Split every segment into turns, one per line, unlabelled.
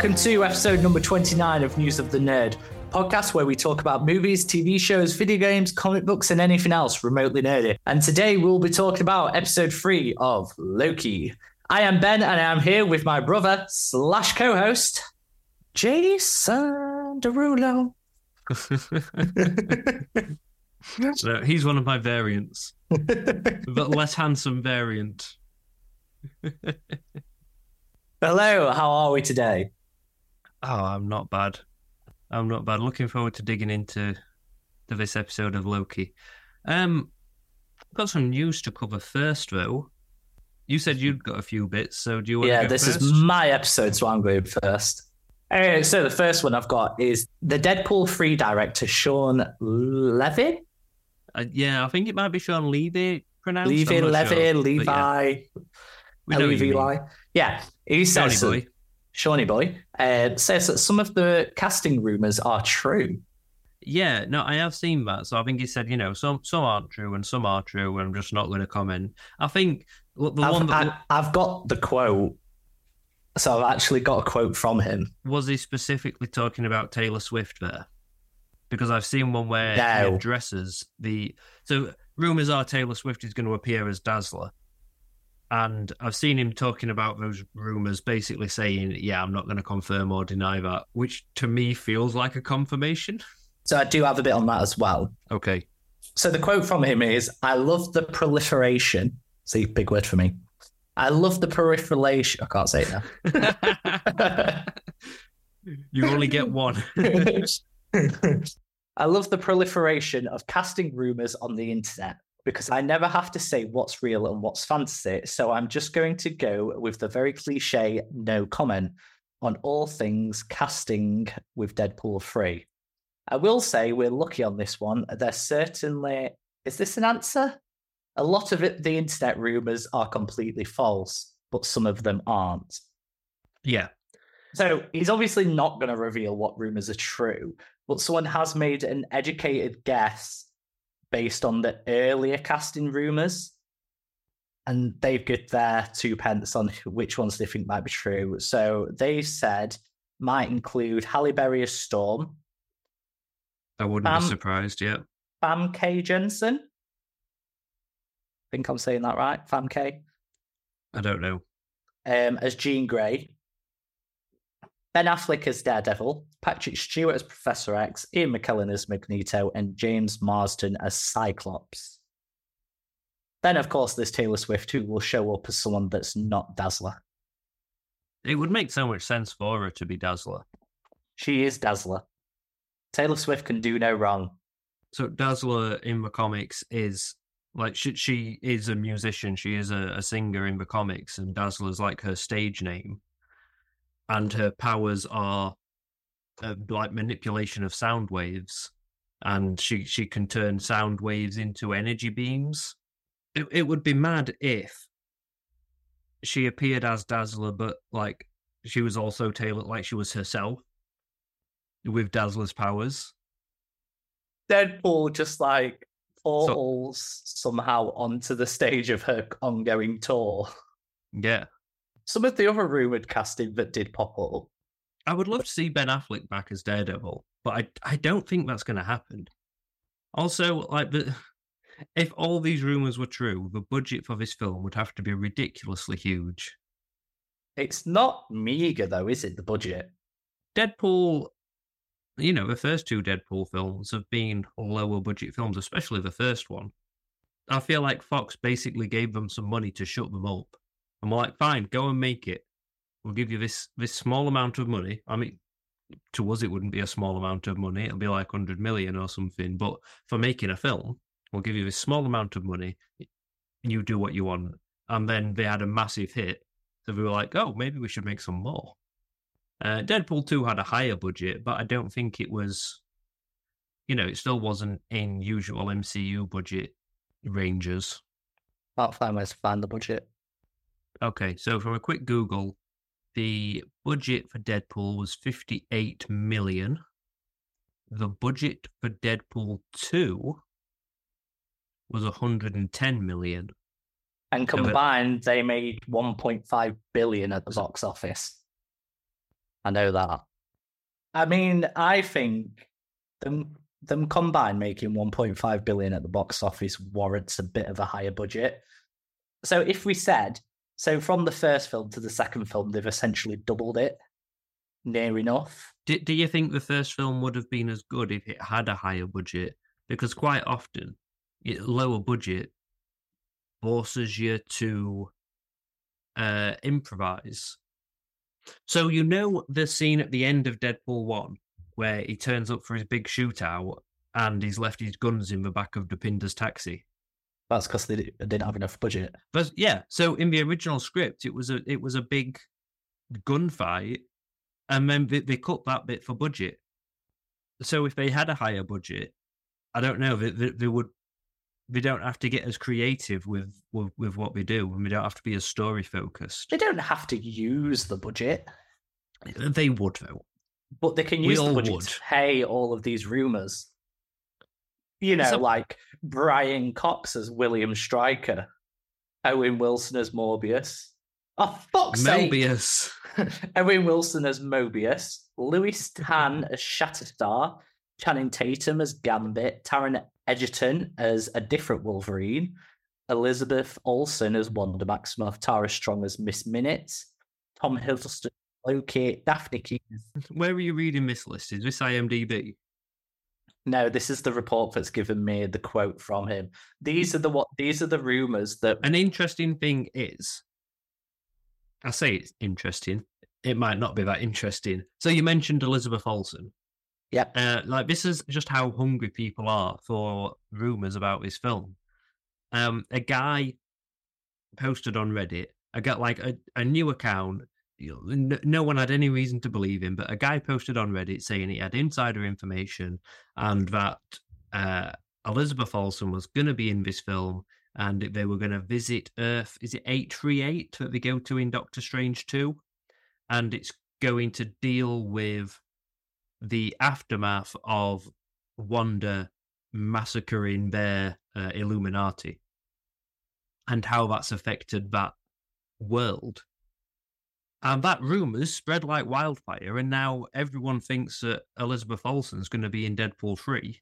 Welcome to episode number 29 of News of the Nerd, podcast where we talk about movies, TV shows, video games, comic books, and anything else remotely nerdy. And today we'll be talking about episode three of Loki. I am Ben and I'm here with my brother slash co-host, Jason Derulo.
So he's one of my variants, but less handsome variant.
Hello, how are we today?
Oh, I'm not bad. I'm not bad. Looking forward to digging into to this episode of Loki. Um, got some news to cover first, though. You said you'd got a few bits, so do you want?
Yeah,
to go
this
first?
is my episode, so I'm going first. So the first one I've got is the Deadpool 3 director, Shawn Levy.
Uh, yeah, I think it might be Shawn Levy pronounced.
Levy, Levy,
sure,
Levi,
yeah, we know what you
Levi. Yeah, he says,
boy.
Shawnee boy, uh, says that some of the casting rumors are true.
Yeah, no, I have seen that. So I think he said, you know, some some aren't true and some are true, and I'm just not going to comment. I think look, the one
I've,
that
I, I've got the quote, so I've actually got a quote from him.
was he specifically talking about Taylor Swift there? Because I've seen one where he addresses the so rumors are Taylor Swift is going to appear as Dazzler, and I've seen him talking about those rumors, basically saying, "Yeah, I'm not going to confirm or deny that," which to me feels like a confirmation.
So I do have a bit on that as well.
Okay,
So the quote from him is I love the proliferation. See, big word for me. I love the proliferation. I can't say it now.
you only get one.
I love the proliferation of casting rumors on the internet because I never have to say what's real and what's fantasy. So I'm just going to go with the very cliche no comment on all things casting with Deadpool 3. I will say we're lucky on this one. There's certainly, is this an answer? A lot of it, the internet rumors are completely false, but some of them aren't.
yeah,
So he's obviously not going to reveal what rumors are true, but someone has made an educated guess based on the earlier casting rumors. And they've got their two pence on which ones they think might be true. So they said might include Halle Berry as Storm,
I wouldn't
Um,
be surprised. Yeah,
Famke Janssen. think I'm saying that right. Fam K.
I don't know.
um, as Jean Grey, Ben Affleck as Daredevil, Patrick Stewart as Professor X, Ian McKellen as Magneto, and James Marsden as Cyclops. Then, of course, there's Taylor Swift, who will show up as someone that's not Dazzler.
It would make so much sense for her to be Dazzler.
She is Dazzler. Taylor Swift can do no wrong.
So Dazzler in the comics is like she she is a musician. She is a, a singer in the comics, and Dazzler's like her stage name. And her powers are uh, like manipulation of sound waves, and she she can turn sound waves into energy beams. It it would be mad if she appeared as Dazzler, but like she was also Taylor, like she was herself with Dazzler's powers.
Deadpool just like portals somehow onto the stage of her ongoing tour.
Yeah.
Some of the other rumored casting that did pop up
I would love to see Ben Affleck back as Daredevil, but I I don't think that's going to happen. Also, like the if all these rumors were true, the budget for this film would have to be ridiculously huge.
It's not meager though, is it? The budget.
Deadpool, you know, the first two Deadpool films have been lower budget films, especially the first one. I feel like Fox basically gave them some money to shut them up. I'm like, fine, go and make it. We'll give you this this small amount of money. I mean, to us, it wouldn't be a small amount of money. It'll be like 100 million or something. But for making a film, we'll give you this small amount of money. You do what you want. And then they had a massive hit. So we were like, oh, maybe we should make some more. Uh, Deadpool 2 had a higher budget, but I don't think it was, you know, it still wasn't in usual MCU budget ranges.
Where to find the budget.
Okay, so from a quick Google, the budget for Deadpool was 58 million. The budget for Deadpool 2 was 110 million.
And
So it-
combined, they made 1.5 billion at the box office. I know that. I mean, I think them them combined making 1.5 billion at the box office warrants a bit of a higher budget. So if we said so from the first film to the second film, they've essentially doubled it, near enough.
Do, do you think the first film would have been as good if it had a higher budget? Because quite often, it, lower budget forces you to uh, improvise. So you know the scene at the end of Deadpool one where he turns up for his big shootout and he's left his guns in the back of Dopinder's taxi.
That's because they didn't have enough budget.
But yeah, so in the original script, it was a it was a big gunfight, and then they, they cut that bit for budget. So if they had a higher budget, I don't know, they, they, they would they don't have to get as creative with, with with what we do, and we don't have to be as story focused.
They don't have to use the budget.
They would though,
but they can use the budget would. to pay all of these rumors. You know, so, like Brian Cox as William Stryker, Owen Wilson as Morbius. Oh fuck's
Mobius.
sake! Owen Wilson as Mobius, Lewis Tan as Shatterstar, Channing Tatum as Gambit, Taron Egerton as a different Wolverine, Elizabeth Olsen as Wanda Maximoff, Tara Strong as Miss Minutes, Tom Hiddleston, Loki, Daphne Keys.
Where are you reading this list? Is this IMDb?
No, this is the report that's given me the quote from him. These are the what these are the rumors that
an interesting thing is I say it's interesting. It might not be that interesting. So you mentioned Elizabeth Olsen.
Yeah.
Uh, like this is just how hungry people are for rumors about this film. Um, a guy posted on Reddit. I got like a, a new account. No one had any reason to believe him, but a guy posted on Reddit saying he had insider information and that uh, Elizabeth Olsen was going to be in this film and they were going to visit Earth. Is it 838 that they go to in Doctor Strange 2? And it's going to deal with the aftermath of Wanda massacring their uh, Illuminati and how that's affected that world. And that rumors spread like wildfire, and now everyone thinks that Elizabeth Olsen's going to be in Deadpool 3.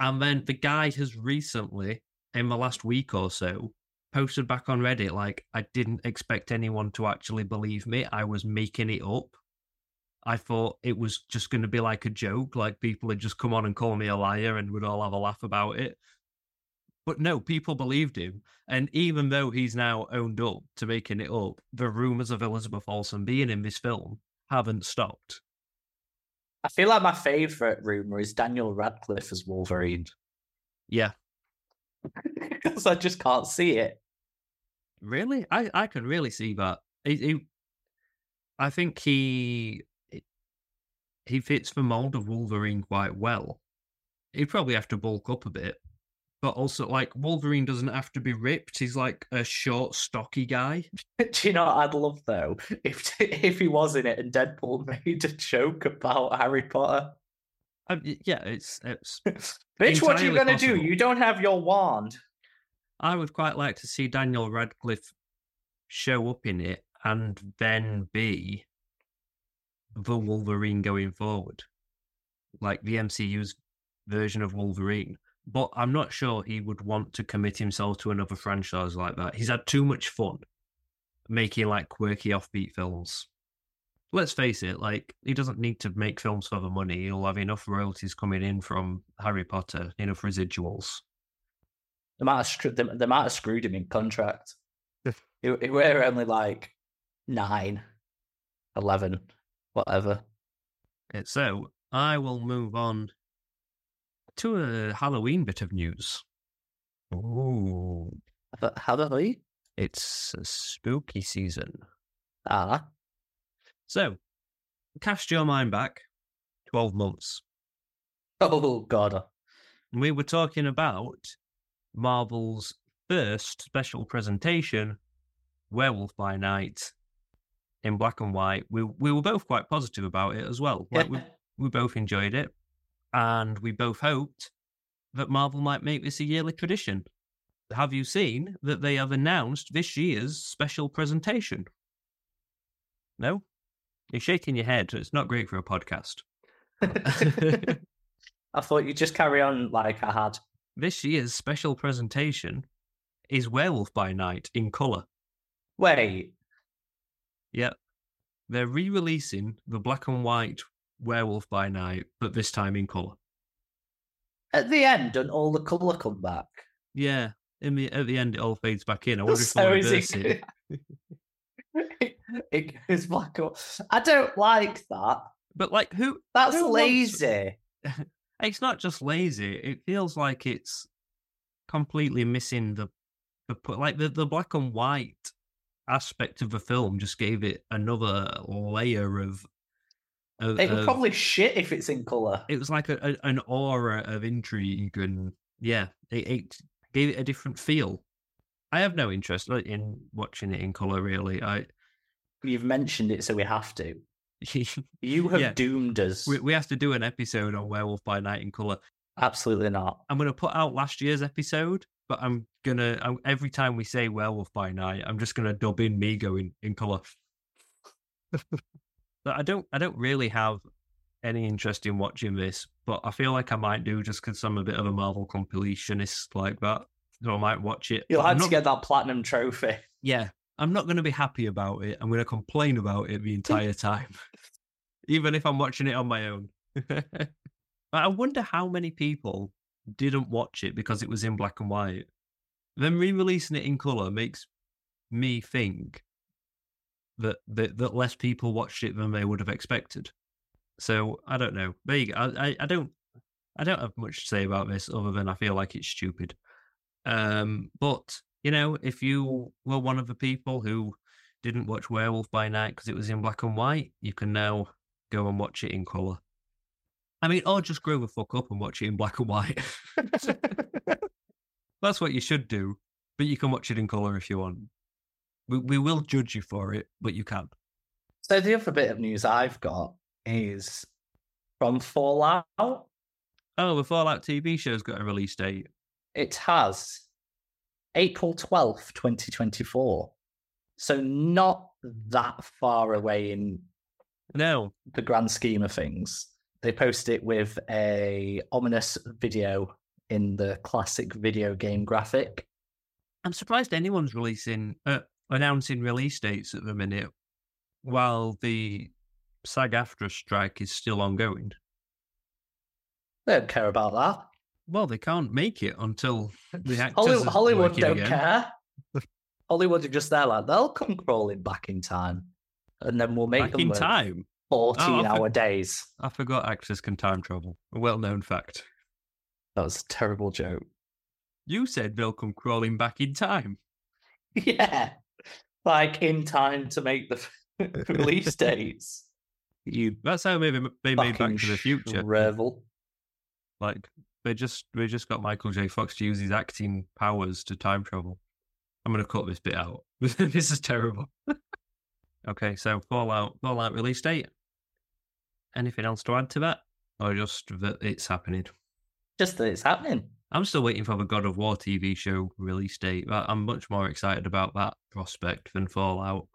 And then the guy has recently, in the last week or so, posted back on Reddit like, I didn't expect anyone to actually believe me. I was making it up. I thought it was just going to be like a joke, like people would just come on and call me a liar and we'd all have a laugh about it. But no, people believed him. And even though he's now owned up to making it up, the rumors of Elizabeth Olsen being in this film haven't stopped.
I feel like my favorite rumor is Daniel Radcliffe as Wolverine.
Yeah.
Because I just can't see it.
Really? I, I can really see that. He, he, I think he he fits the mold of Wolverine quite well. He'd probably have to bulk up a bit, but also like Wolverine doesn't have to be ripped. He's like a short, stocky guy.
Do you know what I'd love though if if he was in it and Deadpool made a joke about Harry Potter?
Um, yeah, it's it's.
Bitch, what are you gonna possible. do? You don't have your wand.
I would quite like to see Daniel Radcliffe show up in it and then be the Wolverine going forward, like the MCU's version of Wolverine. But I'm not sure he would want to commit himself to another franchise like that. He's had too much fun making like quirky offbeat films. Let's face it, like he doesn't need to make films for the money. He'll have enough royalties coming in from Harry Potter, enough residuals.
They might have, they, they might have screwed him in contract. it, it were only like nine, eleven whatever.
Eh, so I will move on to a Halloween bit of news.
Ooh. Halloween?
It's a spooky season.
Ah.
So, cast your mind back 12 months.
Oh, God.
We were talking about Marvel's first special presentation, Werewolf by Night, in black and white. We we were both quite positive about it as well. Like we we both enjoyed it, and we both hoped that Marvel might make this a yearly tradition. Have you seen that they have announced this year's special presentation? No. You're shaking your head. It's not great for a podcast.
I thought you'd just carry on like I had.
This year's special presentation is Werewolf by Night in colour.
Wait,
Yep. They're re releasing the black and white Werewolf by Night, but this time in colour.
at the end, doesn't all the colour come back?
Yeah. In the at the end it all fades back in. I wonder if
So is
reverse
it-
it.
goes black. and- I don't like that.
But like who
That's
Who wants-
lazy.
it's not just lazy. It feels like it's completely missing the the pu- like the, the black and white aspect of the film just gave it another layer of, of,
It would probably shit if it's in colour.
it was like a, a, an aura of intrigue and yeah it, it gave it a different feel i have no interest in watching it in color really i
You've mentioned it, so we have to. You have
Yeah.
doomed us.
we, we have to do an episode on werewolf by night in color
Absolutely not.
i'm going to put out last year's episode but i'm gonna I'm, every time we say werewolf by night i'm just going to dub in me going in color but i don't i don't really have any interest in watching this but i feel like i might do just because i'm a bit of a marvel completionist like that so i might watch it.
You'll have to get that platinum trophy.
yeah i'm not going to be happy about it. I'm going to complain about it the entire time even if i'm watching it on my own. But i wonder how many people didn't watch it because it was in black and white. Then re-releasing it in color makes me think that, that that less people watched it than they would have expected. So i don't know. There you go. I, I, I don't i don't have much to say about this other than i feel like it's stupid. Um but you know if you were one of the people who didn't watch werewolf by night because it was in black and white you can now go and watch it in color i mean or just grow the fuck up and watch it in black and white. That's what you should do but you can watch it in color if you want we, we will judge you for it but you can't.
So the other bit of news I've got is from Fallout.
oh the fallout tv show's got a release date
It has April 12th, 2024. So not that far away in
no
the grand scheme of things. They post it with a ominous video in the classic video game graphic.
i'm surprised anyone's releasing uh, announcing release dates at the minute while the SAG-AFTRA strike is still ongoing
They don't care about that.
well they can't make it until the actors
Hollywood, Hollywood don't
again.
care. Hollywood are just there like they'll come crawling back in time, and then we'll make
back
them
in time
oh,
fourteen for-
hour days.
I forgot actors can time travel. A well known fact.
That was a terrible joke.
You said they'll come crawling back in time.
Yeah, like in time to make the release dates. You
That's how maybe they made Back to the Future.
Revel.
Like they just they just got Michael J. Fox to use his acting powers to time travel. I'm gonna cut this bit out. this is terrible. okay, so Fallout Fallout release date. Anything else to add to that, or just that it's happening?
Just that it's happening.
I'm still waiting for the God of War TV show release date. I'm much more excited about that prospect than Fallout.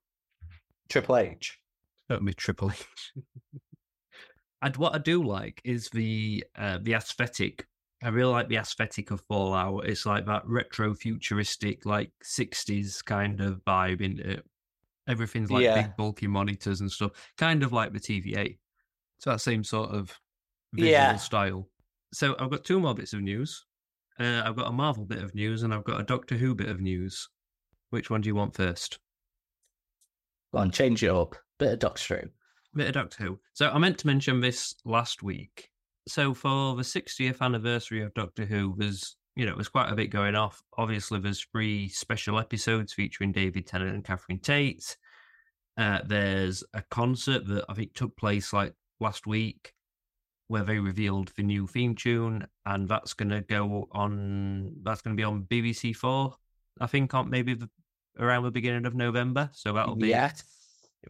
Triple H.
That'd be Triple H. and what I do like is the uh, the aesthetic. I really like the aesthetic of Fallout. It's like that retro futuristic, like '60s kind of vibe in it. Everything's like
Yeah.
big bulky monitors and stuff, kind of like the TVA. So that same sort of visual
Yeah.
style. So I've got two more bits of news. Uh, I've got a Marvel bit of news and I've got a Doctor Who bit of news. Which one do you want first?
Go on, change it up. Bit of Doctor Who.
bit of Doctor Who. So I meant to mention this last week. So for the 60th anniversary of Doctor Who, there's you know there's quite a bit going off. Obviously, there's three special episodes featuring David Tennant and Catherine Tate. Uh, there's a concert that I think took place like last week, where they revealed the new theme tune, and that's going to go on. That's going to be on BBC Four, I think, on maybe the, around the beginning of November. So that'll be
Yes.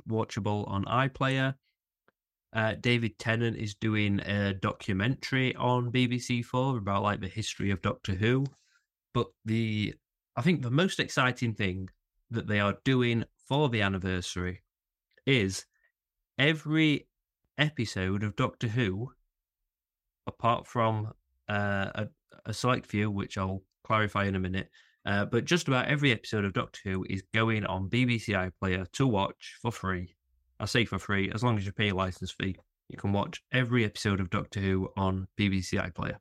watchable on iPlayer. Uh, David Tennant is doing a documentary on BBC Four about like the history of Doctor Who. But the I think the most exciting thing that they are doing for the anniversary is every episode of Doctor Who, apart from uh, a, a select few, which I'll clarify in a minute, uh, but just about every episode of Doctor Who is going on BBC iPlayer to watch for free. I say for free, as long as you pay a license fee, you can watch every episode of Doctor Who on BBC iPlayer.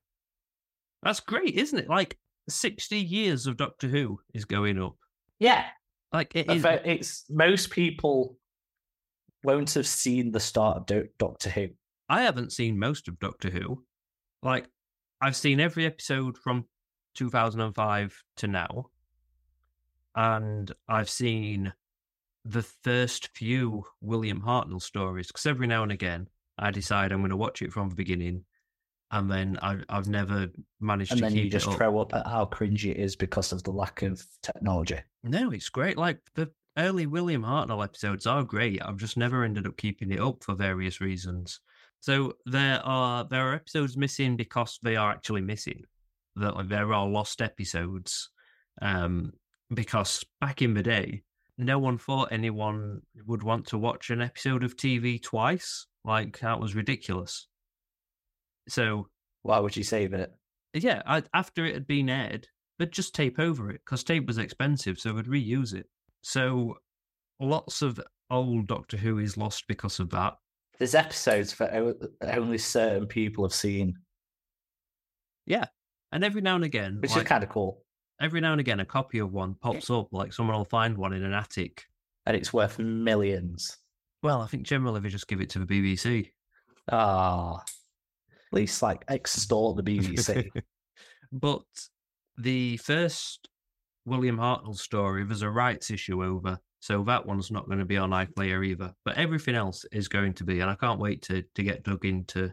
That's great, isn't it? Like 60 years of Doctor Who is going up.
Yeah,
Like it is.
it's most people won't have seen the start of Do- Doctor Who.
I haven't seen most of Doctor Who. Like, I've seen every episode from 2005 to now. And I've seen the first few William Hartnell stories because every now and again I decide I'm going to watch it from the beginning. And then I, I've never managed
And
to
then
keep
you just throw up at how cringy it is because of the lack of technology.
No, it's great. Like the early William Hartnell episodes are great. I've just never ended up keeping it up for various reasons. So there are there are episodes missing because they are actually missing. That like, there are lost episodes. Um, because back in the day, no one thought anyone would want to watch an episode of TV twice. Like that was ridiculous. So
Why would you save it?
yeah, I, after it had been aired, they'd just tape over it because tape was expensive, so they'd reuse it. So lots of old Doctor Who is lost because of that.
There's episodes that only certain people have seen, Yeah,
And every now and again,
which
like,
is kind of cool.
every now and again, a copy of one pops up. Like someone will find one in an attic.
And it's worth millions.
Well, I think generally they just give it to the BBC.
Ah, at least like extort the BBC.
but the first William Hartnell story, there's a rights issue over, so that one's not going to be on iPlayer either. But everything else is going to be, and I can't wait to to get dug into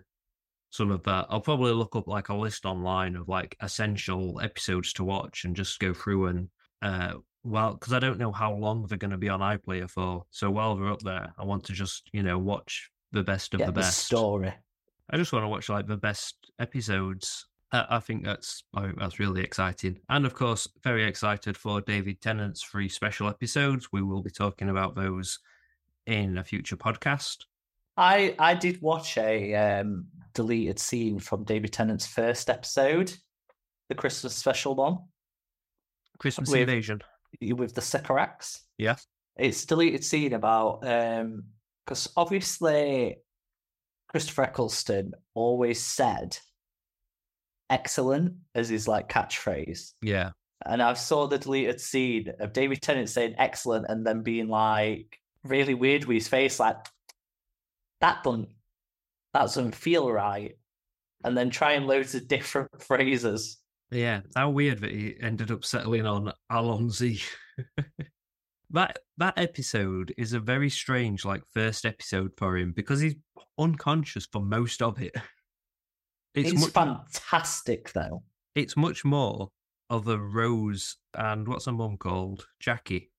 some of that. I'll probably look up like a list online of like essential episodes to watch and just go through and uh well, because I don't know how long they're going to be on iPlayer for. So while they're up there, I want to just you know watch the best of
Get
the
the
best.
story.
I just want to watch like the best episodes. Uh, I think that's I think that's really exciting, and of course, very excited for David Tennant's three special episodes. We will be talking about those in a future podcast.
I I did watch a um, deleted scene from David Tennant's first episode, the Christmas special one
Christmas
With-
Invasion.
with the Sycorax.
Yeah.
It's deleted scene about um because obviously Christopher Eccleston always said excellent as his like catchphrase.
Yeah,
And I saw the deleted scene of David Tennant saying excellent and then being like really weird with his face, like that doesn't that doesn't feel right. And then trying loads of different phrases.
yeah. How weird that he ended up settling on Allons-y. that that episode is a very strange like first episode for him because he's unconscious for most of it.
It's,
much-
fantastic though.
it's much more of a Rose and what's her mum called? Jackie.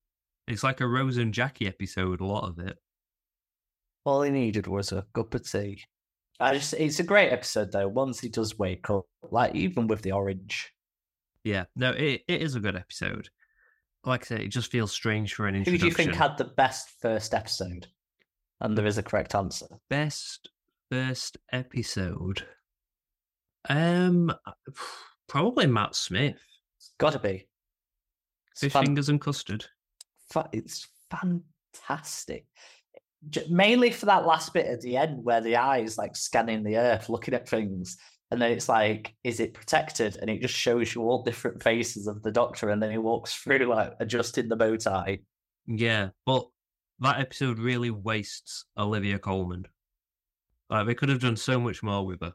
It's like a Rose and Jackie episode, a lot of it.
All he needed was a cup of tea. I just it's a great episode though, once he does wake up. Like even with the orange.
Yeah, no, it, it is a good episode. Like I said, it just feels strange for an introduction.
Who do you think had the best first episode? And there is a correct answer.
best first episode? Um, probably Matt Smith.
It's gotta be. It's,
Fish
fan-
fingers and custard.
fa- it's fantastic. J- Mainly for that last bit at the end where the eyes like scanning the earth, looking at things, and then it's like, is it protected? And it just shows you all different faces of the doctor, and then he walks through like adjusting the bow tie.
Yeah, but that episode really wastes Olivia Colman. Like they could have done so much more with her.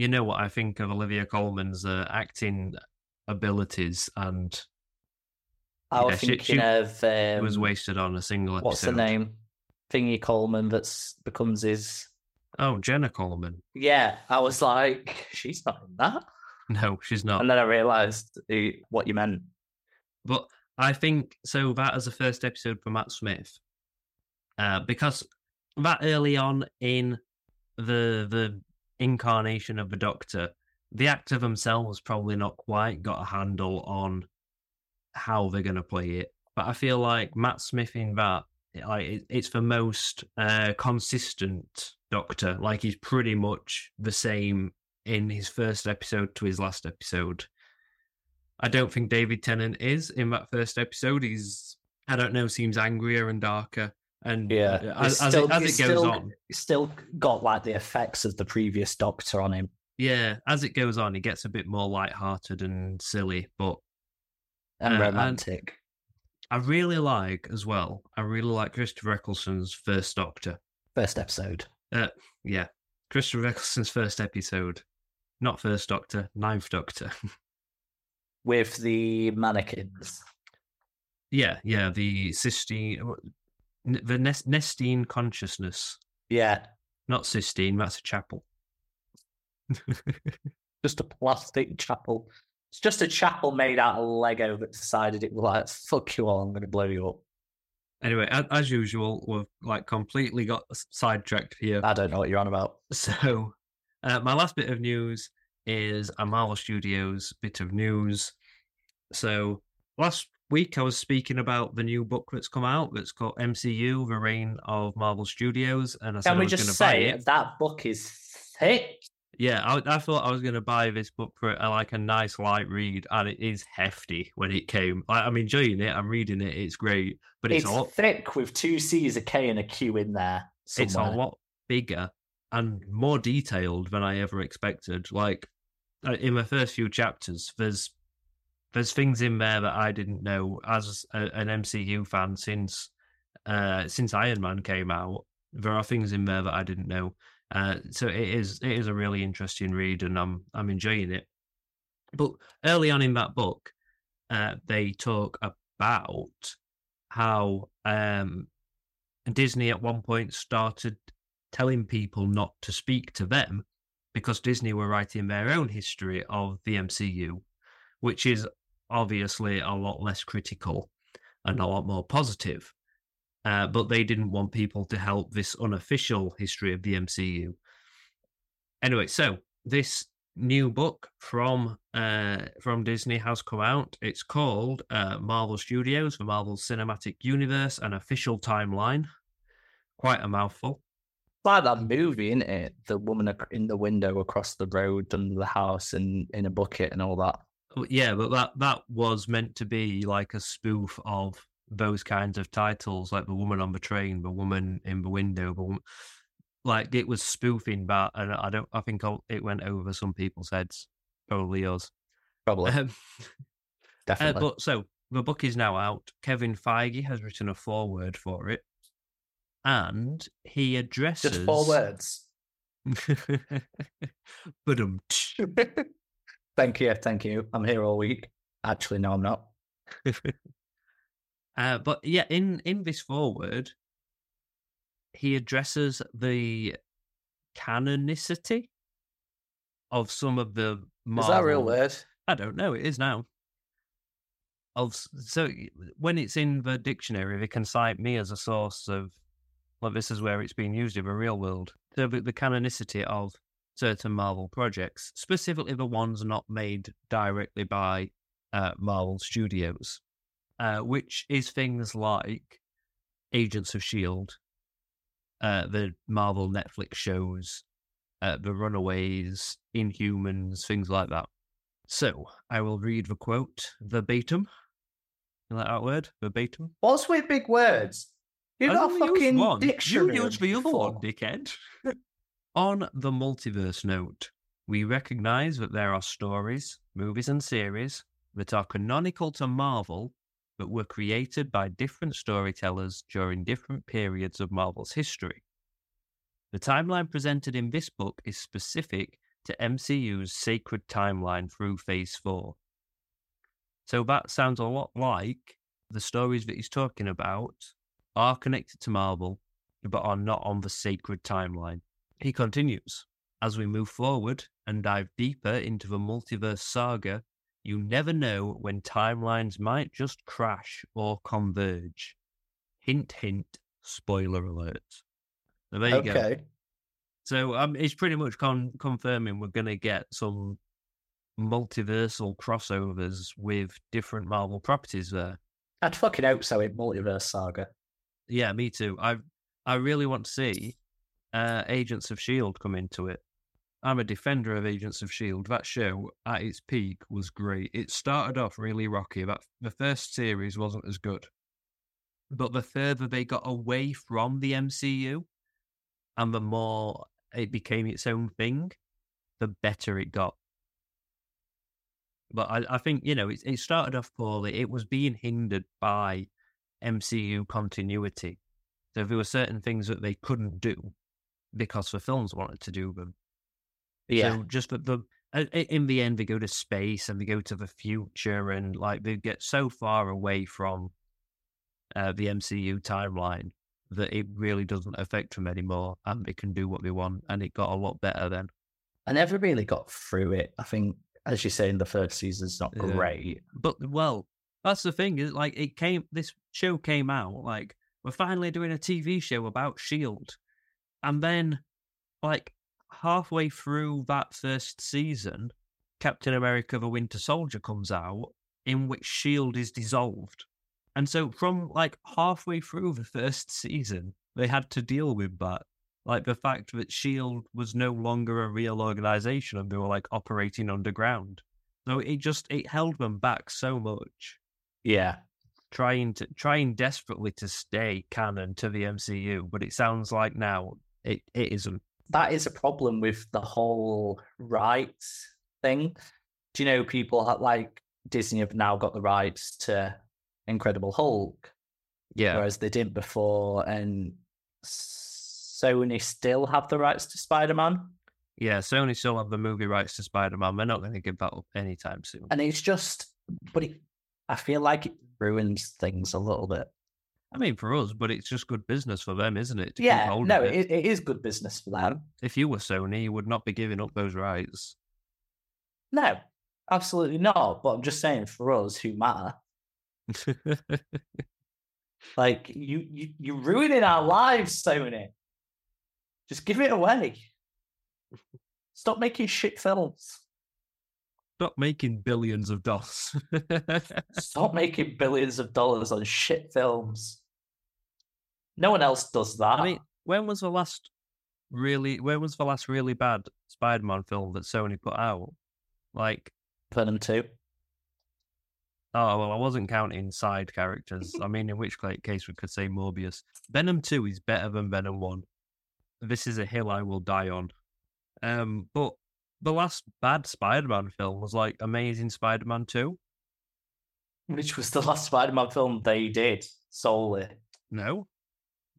You know what I think of Olivia Colman's uh, acting abilities, and
I was
Yeah,
thinking
she-
of
it
um,
was wasted on a single episode.
what's the name? Thingy Coleman that's becomes his.
Oh, Jenna Coleman.
Yeah, I was like, she's not in that.
No, she's not.
And then I realised eh, what you meant.
But I think so. That as a first episode for Matt Smith, uh, because that early on in the the incarnation of the Doctor, the actor themselves probably not quite got a handle on how they're going to play it. But I feel like Matt Smith in that like it's the most uh, consistent Doctor. Like he's pretty much the same in his first episode to his last episode. I don't think David Tennant is in that first episode. He's I don't know, seems angrier and darker. And
Yeah,
uh, as, as
still-
it, as it goes
still-
on,
still got like the effects of the previous Doctor on him
yeah, as it goes on, he gets a bit more light-hearted and silly. But
and
Uh, and-
romantic.
I really like as well. I really like Christopher Eccleston's first Doctor.
First episode.
Yeah, Christopher Eccleston's first episode, not first Doctor, ninth Doctor.
with the mannequins.
yeah, yeah, the Sistine, the Nes- Nestene consciousness,
Yeah,
not Sistine. That's a chapel.
just a plastic chapel. It's just a chapel made out of Lego that decided it was like, fuck you all, I'm going to blow you up.
Anyway, as, as usual, we've like completely got sidetracked here.
I don't know what you're on about.
So, uh, my last bit of news is a Marvel Studios bit of news. So, last week I was speaking about the new book that's come out that's called MCU: The Reign of Marvel Studios, and I said
Can
I
we
was going
just say
it.
that book is thick?
Yeah, I, I thought I was going to buy this book for a, like a nice light read, and it is hefty when it came. I, I'm enjoying it. I'm reading it. It's great, but it's,
It's,
lot.
thick with two C's, a K, and a Q in there.
It's a lot bigger and more detailed than I ever expected. Like uh, in the first few chapters, there's there's things in there that I didn't know as a, an MCU fan since uh, since Iron Man came out. There are things in there that I didn't know. Uh, so it is it is a really interesting read, and I'm I'm enjoying it. But early on in that book, uh, they talk about how um, Disney at one point started telling people not to speak to them because Disney were writing their own history of the MCU, which is obviously a lot less critical and a lot more positive. Uh, but they didn't want people to help this unofficial history of the MCU. Anyway, so this new book from uh, from Disney has come out. It's called uh, Marvel Studios: The Marvel Cinematic Universe, an official timeline. Quite a mouthful.
It's like that movie, isn't it? The woman in the window across the road under the house and in a bucket and all that.
Yeah, but that that was meant to be like a spoof of those kinds of titles, like the woman on the train, the woman in the window, the woman, like it was spoofing that, and I don't. I think it went over some people's heads, probably yours.
Probably,
Um, uh,
definitely.
but so the book is now out. Kevin Feige has written a foreword for it, and he addresses
Just four words.
but um,
thank you, thank you. I'm here all week. Actually, no, I'm not.
uh, but yeah, in in this foreword, he addresses the canonicity of some of the
Is that a real word?
I don't know. It is now. Of so when it's in the dictionary, they can cite me as a source of. Well, this is where it's being used in the real world. So the, the canonicity of certain Marvel projects, specifically the ones not made directly by uh, Marvel Studios, uh, which is things like Agents of Shield, uh, the Marvel Netflix shows, uh, the Runaways, Inhumans, things like that. So I will read the quote verbatim. You like that word? Verbatim?
What's with big words? You've
I
got a fucking dictionary.
You used the other one, dickhead. On the multiverse note, we recognize that there are stories, movies, and series that are canonical to Marvel, but were created by different storytellers during different periods of Marvel's history. The timeline presented in this book is specific to MCU's sacred timeline through Phase 4. So that sounds a lot like the stories that he's talking about are connected to Marvel, but are not on the sacred timeline. He continues As we move forward and dive deeper into the multiverse saga, you never know when timelines might just crash or converge. Hint, hint, spoiler alert. So there you go.
Okay.
So um, it's pretty much con- confirming we're going to get some multiversal crossovers with different Marvel properties there.
I'd fucking hope so in Multiverse Saga.
Yeah, me too. I I really want to see uh, Agents of Shield come into it. I'm a defender of Agents of Shield. That show at its peak was great. It started off really rocky. That the first series wasn't as good, but the further they got away from the MCU, and the more it became its own thing, the better it got. But I, I think you know it, it started off poorly. It was being hindered by MCU continuity. So there were certain things that they couldn't do because the films wanted to do them.
Yeah.
So just that the in the end they go to space and they go to the future and like they get so far away from uh, the MCU timeline that it really doesn't affect them anymore and they can do what they want and it got a lot better then.
I never really got through it. I think, as you say, in the third season's not
Yeah.
great.
But well, that's the thing is like it came. This show came out like we're finally doing a TV show about Shield, and then like halfway through that first season, Captain America: The Winter Soldier comes out, in which Shield is dissolved, and so from like halfway through the first season, they had to deal with that. Like the fact that Shield was no longer a real organization and they were like operating underground. So it just it held them back so much,
Yeah.
trying to trying desperately to stay canon to the MCU, but it sounds like now it, it isn't.
That is a problem with the whole rights thing. Do you know people like Disney have now got the rights to Incredible Hulk,
Yeah.
whereas they didn't before, and Sony still have the rights to Spider Man.
Yeah, Sony still have the movie rights to Spider Man. They're not going to give that up anytime soon.
And it's just, but it, I feel like it ruins things a little bit.
I mean, for us, but it's just good business for them, isn't it? to keep
Yeah,
hold
no,
of it.
it, it is good business for them.
If you were Sony, you would not be giving up those rights.
No, absolutely not. But I'm just saying for us who matter, like you, you, you're ruining our lives, Sony. Just give it away. Stop making shit films.
Stop making billions of dollars.
Stop making billions of dollars on shit films. No one else does that.
I mean, when was the last really? When was the last really bad Spider-Man film that Sony put out? Like,
Venom 2.
oh well, I wasn't counting side characters. I mean, in which case we could say Morbius. Venom Two is better than Venom One. This is a hill I will die on. Um, but the last bad Spider-Man film was like Amazing Spider-Man Two.
Which was the last Spider Man film they did solely.
No,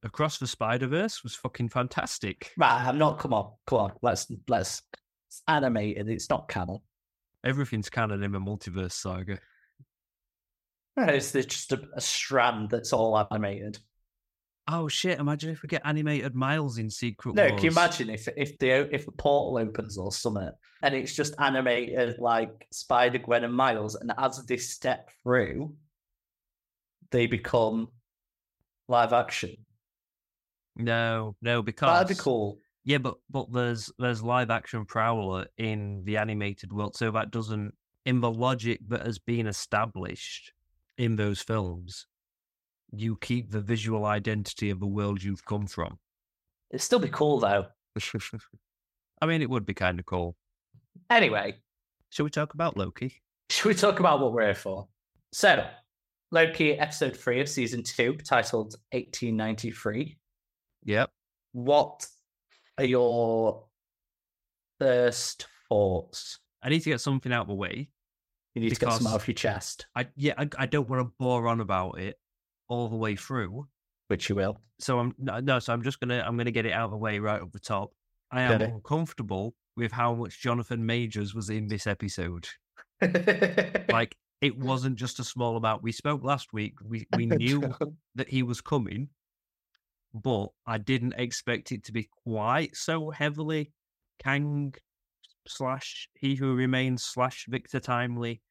Across the Spider Verse was fucking fantastic.
Right, I'm not. Come on, come on. Let's let's. It's animated. It's not canon.
Everything's canon in the multiverse saga.
It's just a, a strand that's all animated.
Oh shit! Imagine if we get animated Miles in Secret
No,
Wars.
can you imagine if if the if a portal opens or something and it's just animated like Spider Gwen and Miles, and as they step through, they become live action.
No, no, because
That'd be cool.
Yeah, but but there's there's live action Prowler in the animated world, so that doesn't in the logic that has been established in those films. You keep the visual identity of the world you've come from.
It'd still be cool though.
I mean, it would be kind of cool.
Anyway,
Shall we talk about Loki?
should we talk about what we're here for? So, Loki, episode three of season two, titled 1893.
Yep.
What are your first thoughts?
I need to get something out of the way.
You need to get some
Because-
off your chest,
I yeah, I, I don't want to bore on about it all the way through.
which you will.
So I'm no, so I'm just gonna I'm gonna get it out of the way right up the top. I am uncomfortable with how much Jonathan Majors was in this episode. Like it wasn't just a small amount. We spoke last week. We we knew that he was coming, but I didn't expect it to be quite so heavily Kang slash He Who Remains slash Victor Timely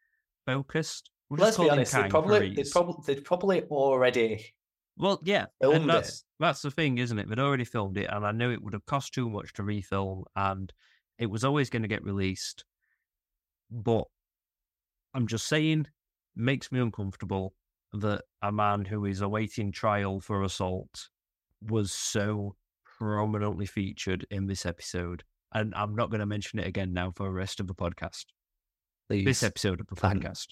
focused. We'll
Let's be honest, they probably, they probably, they probably already
Well, yeah, and
it.
that's that's the thing, isn't it? They'd already filmed it, and I knew it would have cost too much to refilm, and it was always going to get released. But I'm just saying, makes me uncomfortable that a man who is awaiting trial for assault was so prominently featured in this episode. And I'm not going to mention it again now for the rest of the podcast.
Please.
This episode of the
Thank-
podcast.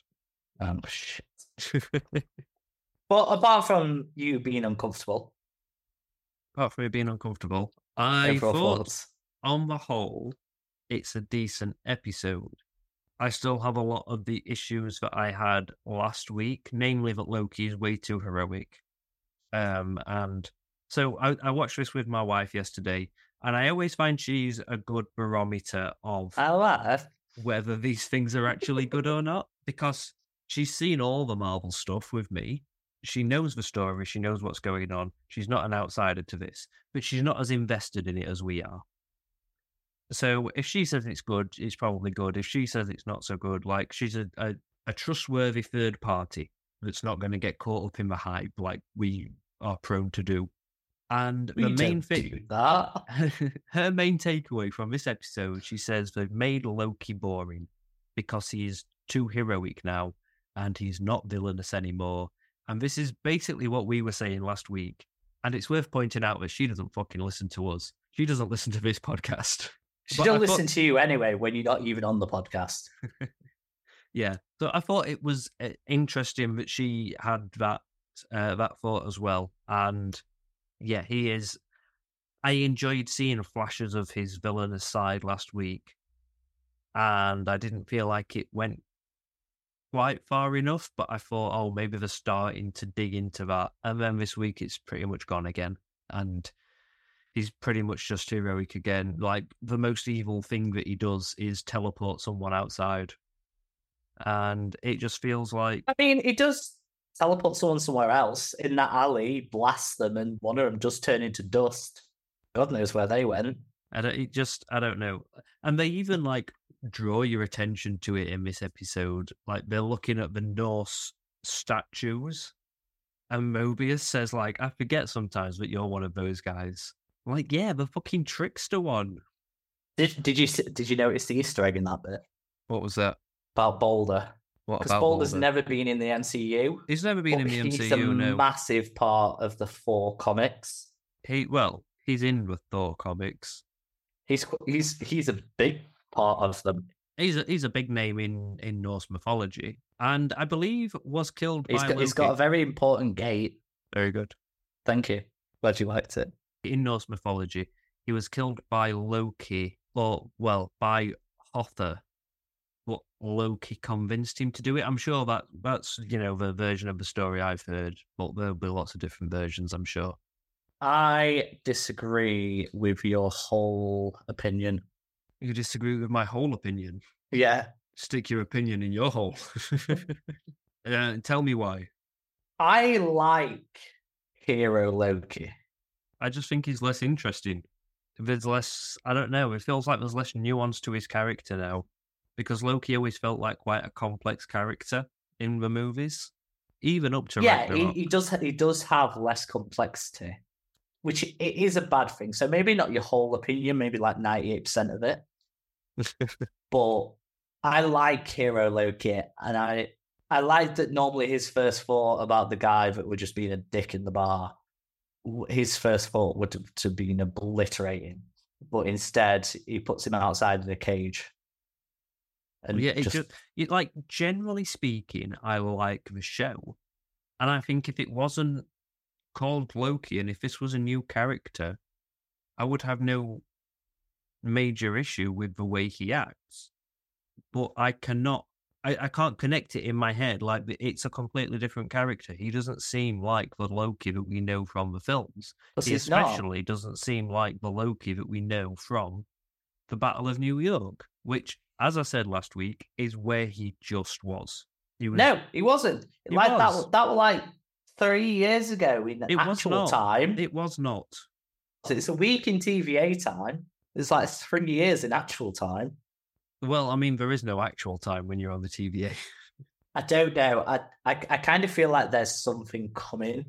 Oh, shit. But apart from you being uncomfortable,
Apart from it being uncomfortable, I thought
thoughts.
on the whole, it's a decent episode. I still have a lot of the issues that I had last week, namely that Loki is way too heroic. Um, and so I, I watched this with my wife yesterday, and I always find she's a good barometer of whether these things are actually good or not because she's seen all the Marvel stuff with me. She knows the story, she knows what's going on. She's not an outsider to this, but she's not as invested in it as we are. So if she says it's good, it's probably good. If she says it's not so good, like she's a, a, a trustworthy third party that's not going to get caught up in the hype like we are prone to do. And the main thing,
that.
her main takeaway from this episode, she says they've made Loki boring because he is too heroic now and he's not villainous anymore. And this is basically what we were saying last week. And it's worth pointing out that she doesn't fucking listen to us. She doesn't listen to this podcast.
She don't
I thought-
listen to you anyway when you're not even on the podcast.
Yeah. So I thought it was uh, interesting that she had that uh, that thought as well. And yeah, he is. I enjoyed seeing flashes of his villainous side last week, and I didn't feel like it went quite far enough. But I thought, oh, maybe they're starting to dig into that. And then this week, it's pretty much gone again, and he's pretty much just heroic again. Like the most evil thing that he does is teleport someone outside and it just feels like
I mean, it does teleport someone somewhere else in that alley, blast them, and one of them just turn into dust. God knows where they went.
I don't, it just I don't know. And they even like draw your attention to it in this episode. Like they're looking at the Norse statues, and Mobius says like, "I forget sometimes that you're one of those guys." I'm like, yeah, the fucking trickster one.
Did did you did you notice the Easter egg in that bit
What was that?
about Balder?
What
Because Balder's
Balder?
never been in the MCU.
He's never been in the MCU.
he's a
No,
massive part of the Thor comics.
he well, he's in with Thor comics.
He's he's he's a big part of them.
He's a, he's a big name in, in Norse mythology, and I believe was killed
He's
by
got,
Loki.
he's got a very important gate.
Very good.
Thank you. Glad you liked it.
In Norse mythology, he was killed by Loki, or well, by Hother. But Loki convinced him to do it. I'm sure that that's you know the version of the story I've heard, but there'll be lots of different versions. I'm sure.
I disagree with your whole opinion.
You disagree with my whole opinion.
Yeah,
Stick your opinion in your hole. uh, tell me why.
I like Hero Loki.
I just think he's less interesting. There's less, I don't know, it feels like there's less nuance to his character now. Because Loki always felt like quite a complex character in the movies, even up to
yeah, he, he does. He does have less complexity, which it is a bad thing. So maybe not your whole opinion, maybe like ninety eight percent of it. But I like Hero Loki, and I I like that normally his first thought about the guy that would just being a dick in the bar, his first thought would to, to being obliterating, but instead he puts him outside of the cage. And
yeah, it
just,
just, it, like generally speaking, I like the show, and I think if it wasn't called Loki, and if this was a new character, I would have no major issue with the way he acts. But I cannot, I, I can't connect it in my head. Like it's a completely different character. He doesn't seem like the Loki that we know from the films.
but
He
he's not.
especially doesn't seem like the Loki that we know from the Battle of New York, which, as I said last week, is where he just was. He was
No, he wasn't.
He
like that.
was.
was- That was like three years ago in
It
actual time.
It was not.
So it's a week in TVA time. It's like three years in actual time.
Well, I mean, there is no actual time when you're on the TVA.
I don't know. I I, I kind of feel like there's something coming.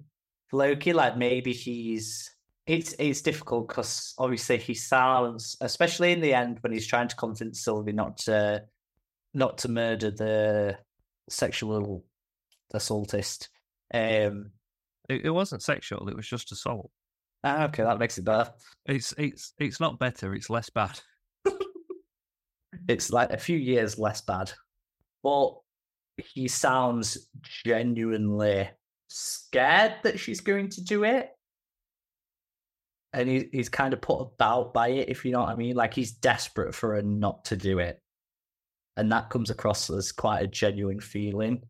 Loki, like maybe he's. It's it's difficult because obviously he sounds, especially in the end when he's trying to convince Sylvie not to, not to murder the sexual assaultist. Um,
It, it wasn't sexual. It was just assault.
ah, okay, that makes it better.
It's it's it's not better. It's less bad.
It's like a few years less bad, but he sounds genuinely scared that she's going to do it. And he, he's kind of put about by it, if you know what I mean. Like he's desperate for her not to do it. And that comes across as quite a genuine feeling.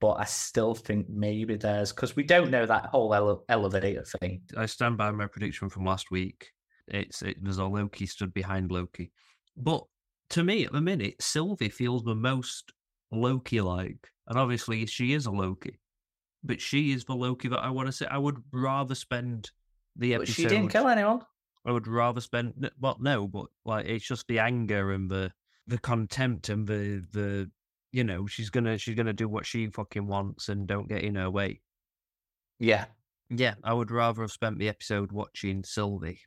But I still think maybe there's, because we don't know that whole ele- elevator thing.
I stand by my prediction from last week. It's it was a Loki stood behind Loki, but to me at the minute, Sylvie feels the most Loki like, and obviously she is a Loki, but she is the Loki that I want to say. I would rather spend the
But
episode.
she didn't kill anyone.
I would rather spend well, no, but like it's just the anger and the the contempt and the the you know she's gonna she's gonna do what she fucking wants and don't get in her way.
Yeah.
Yeah, I would rather have spent the episode watching Sylvie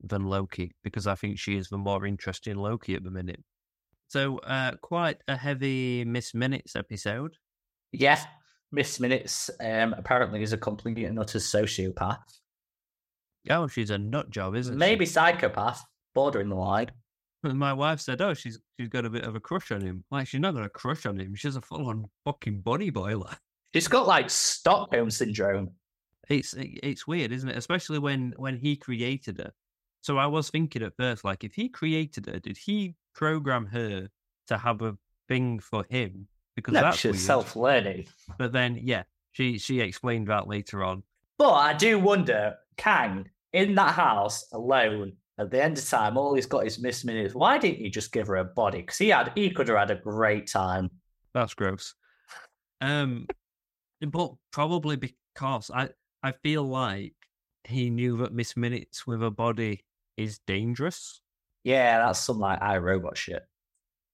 than Loki because I think she is the more interesting Loki at the minute. So, uh, quite a heavy Miss Minutes episode.
Yeah. Miss Minutes um, apparently is a complete and utter sociopath.
Oh, she's a nut job, isn't it?
Maybe
she?
psychopath, bordering the line.
My wife said, "Oh, she's she's got a bit of a crush on him." Like she's not got a crush on him. She's a full-on fucking body boiler.
She's got like Stockholm syndrome.
It's it's weird, isn't it? Especially when when he created her. So I was thinking at first, like, if he created her, did he program her to have a thing for him? Because
No,
that's
she's
weird.
self-learning.
But then, yeah, she she explained that later on.
But I do wonder, Kang in that house alone at the end of time, all he's got is Miss Minutes. Why didn't you just give her a body? Because he had, he could have had a great time.
That's gross. Um, but probably because I I feel like he knew that Miss Minutes with a body is dangerous.
Yeah, that's some like iRobot shit.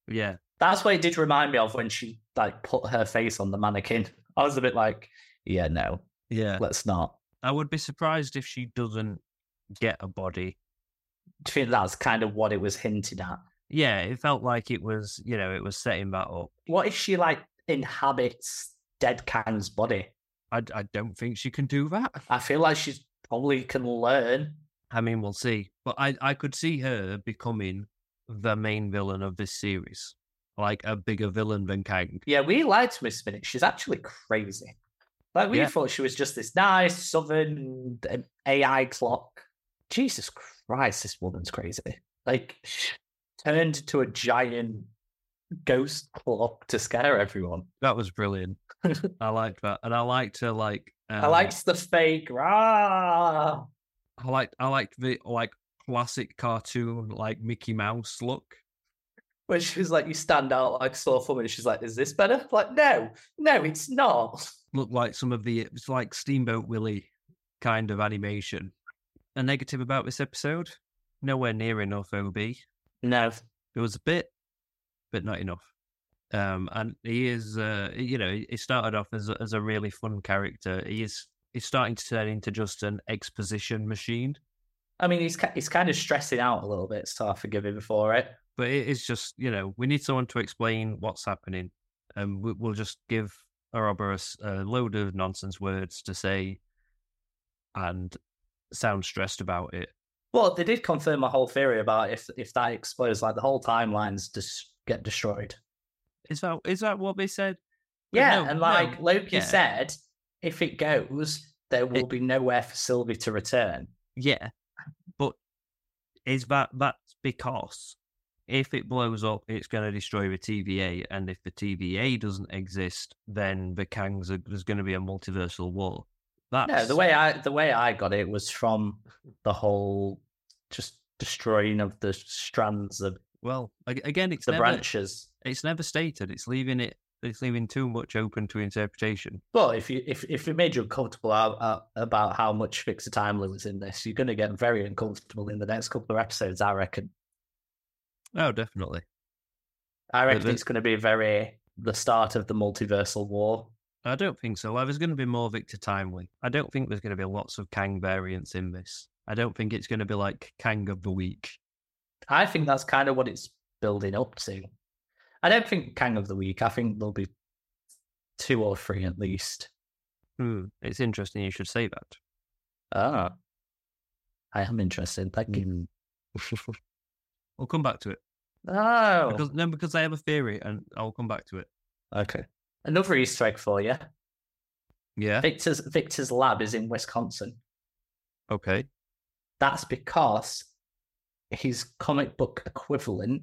Yeah,
That's what it did remind me of when she like put her face on the mannequin. I was a bit like, yeah, no,
yeah.
let's not.
I would be surprised if she doesn't get a body.
Do you think that's kind of what it was hinted at?
Yeah, it felt like it was, you know, it was setting that up.
What if she like inhabits dead Kang's body?
I, I don't think she can do that.
I feel like she's probably can learn.
I mean, we'll see. But I, I could see her becoming the main villain of this series, like a bigger villain than Kang.
Yeah, we lied to Miss Minutes. She's actually crazy. Like we
Yeah.
thought she was just this nice southern AI clock. Jesus Christ, this woman's crazy. Like turned into a giant ghost clock to scare everyone.
That was brilliant. I liked that, and I liked her like. Um,
I liked the fake rah.
I liked. I liked the like classic cartoon like Mickey Mouse look.
When she was like, "You stand out like sore thumb," and she's like, "Is this better?" Like, no, no, it's not.
Looked like some of the. It's like Steamboat Willie kind of animation. A negative about this episode? Nowhere near enough. Ob.
No,
It was a bit, but not enough. Um, and he is, uh, you know, he started off as a, as a really fun character. He is he's starting to turn into just an exposition machine.
I mean he's he's kind of stressing out a little bit, so I forgive him for it.
But it is just, you know, we need someone to explain what's happening, and we, we'll just give Aroba a, s- a load of nonsense words to say, and sound stressed about it.
Well, they did confirm my whole theory about if if that explodes, like the whole timelines just get destroyed.
Is that is that what they said?
Yeah,
no,
and
no,
like Loki
yeah.
said, if it goes, there will
It-
be nowhere for Sylvie to return.
Yeah, but is that that's because if it blows up, it's going to destroy the TVA, and if the TVA doesn't exist, then the Kangs are, there's going to be a multiversal war. That's
No, the way I the way I got it was from the whole just destroying of the strands of
well again, it's
the
never,
branches.
It's never stated. It's leaving it. It's leaving too much open to interpretation.
But if you if if it made you uncomfortable out, out- about how much Fix the Time was in this, you're going to get very uncomfortable in the next couple of episodes. I reckon.
Oh, definitely.
I reckon it's going to be very the start of the multiversal war.
I don't think so. There's going to be more Victor Timely. I don't think there's going to be lots of Kang variants in this. I don't think it's going to be like Kang of the Week.
I think that's kind of what it's building up to. I don't think Kang of the Week. I think there'll be two or three at least.
Hmm, it's interesting you should say that.
Ah, I am interested. Thank you.
Mm. we'll come back to it
Oh,
because no, because I have a theory, and I'll come back to it.
okay. Another Easter egg for you.
Yeah.
Victor's Victor's lab is in Wisconsin.
Okay.
That's because his comic book equivalent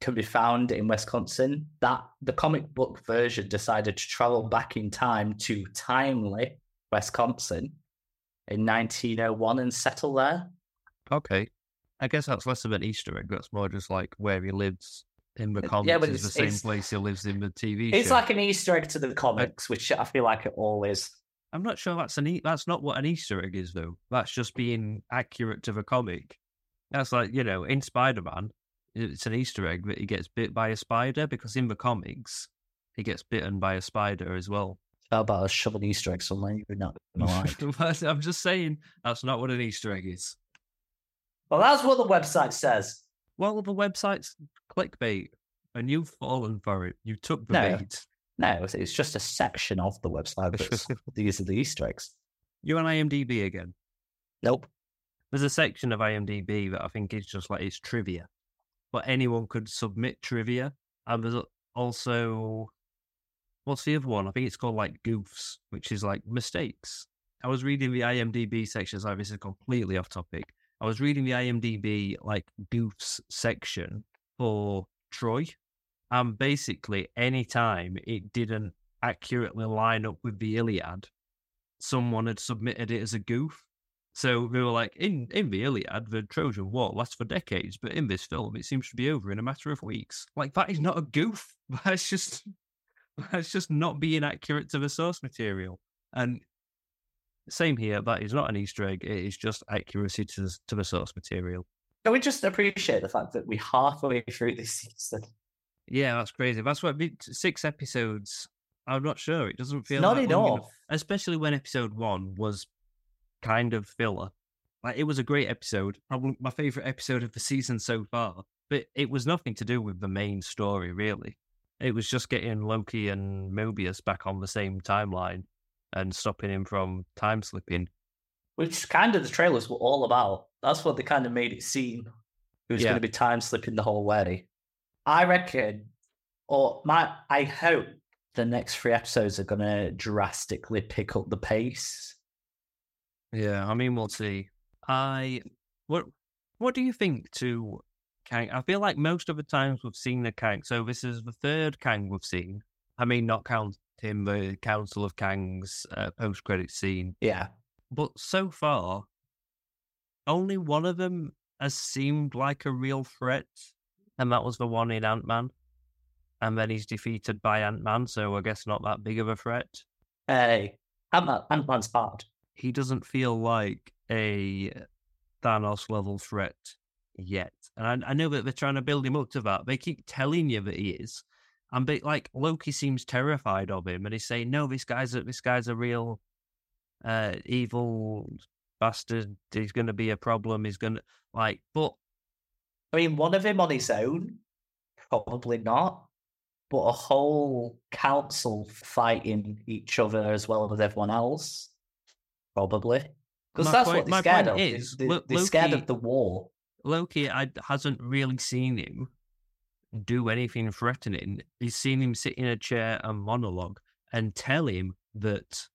can be found in Wisconsin. That the comic book version decided to travel back in time to timely Wisconsin in 1901 and settle there.
Okay. I guess that's less of an Easter egg. That's more just like where he lives in the comics
yeah, but
is the same
it's-
place he lives in the TV
It's
show.
like an Easter egg to the comics, which I feel like it all is.
I'm not sure that's an e- that's not what an Easter egg is though. That's just being accurate to the comic. That's like you know in Spider Man, it's an Easter egg that he gets bit by a spider because in the comics he gets bitten by a spider as well.
How about us shoving Easter eggs somewhere you're not?
I'm just saying that's not what an Easter egg is.
well, that's what the website says.
Well, the website's clickbait, and you've fallen for it. You took the
No.
bait.
No, it's- just a section of the website. These are the Easter eggs.
You're on IMDb again.
Nope.
There's a section of IMDb that I think is just like it's trivia, but anyone could submit trivia. And there's also what's the other one? I think it's called like goofs, which is like mistakes. I was reading the IMDb section. Sorry, this is completely off topic. I was reading the IMDb like goofs section for Troy, and basically any time it didn't accurately line up with the Iliad, someone had submitted it as a goof. So they were like, in in the Iliad, the Trojan War lasts for decades, but in this film, it seems to be over in a matter of weeks. Like that is not a goof. That's just that's just not being accurate to the source material. And same here, that is not an Easter egg. It is just accuracy to the- to the source material.
Can we just appreciate the fact that we halfway through this season?
Yeah, that's crazy. That's what six episodes. I'm not sure. It doesn't feel
Not enough.
enough. especially when episode one was kind of filler. Like it was a great episode, probably my favorite episode of the season so far. But it was nothing to do with the main story, really. It was just getting Loki and Mobius back on the same timeline and stopping him from time slipping.
Which kind of the trailers were all about. That's what they kind of made it seem. It was
Yeah.
going to be time slipping the whole way. I reckon, or my, I hope the next three episodes are going to drastically pick up the pace.
Yeah, I mean, we'll see. I what what do you think to Kang? I feel like most of the times we've seen the Kang. So this is the third Kang we've seen. I mean, not counting the Council of Kangs uh, post credit scene,
Yeah.
but so far, only one of them has seemed like a real threat, and that was the one in Ant Man. And then he's defeated by Ant Man, so I guess not that big of a threat.
Hey, Ant-Man, Ant-Man's bad.
he doesn't feel like a Thanos level threat yet. And I, I know that they're trying to build him up to that. They keep telling you that he is. And they, like Loki seems terrified of him and he's saying, No, this guy's a this guy's a real uh evil bastard. He's gonna be a problem. He's gonna like but
I mean, one of him on his own, probably not. But a whole council fighting each other as well as everyone else, probably. Because that's
point-
what they're scared of.
is,
they,
Lo-
they're scared of the war.
Loki I, hasn't really seen him do anything threatening. He's seen him sit in a chair and monologue and tell him that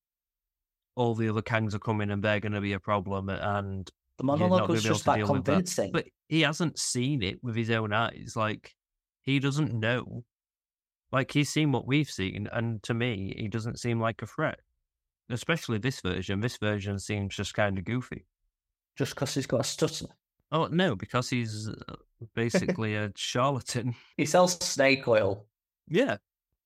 all the other Kangs are coming and they're going to be a problem and
The monologue was just that
with that.
convincing.
but he hasn't seen it with his own eyes. Like he doesn't know. Like he's seen what we've seen, and to me, he doesn't seem like a threat. Especially this version. This version seems just kind of goofy.
just because he's got a stutter.
Oh no, because he's uh, basically a charlatan.
He sells snake oil.
Yeah,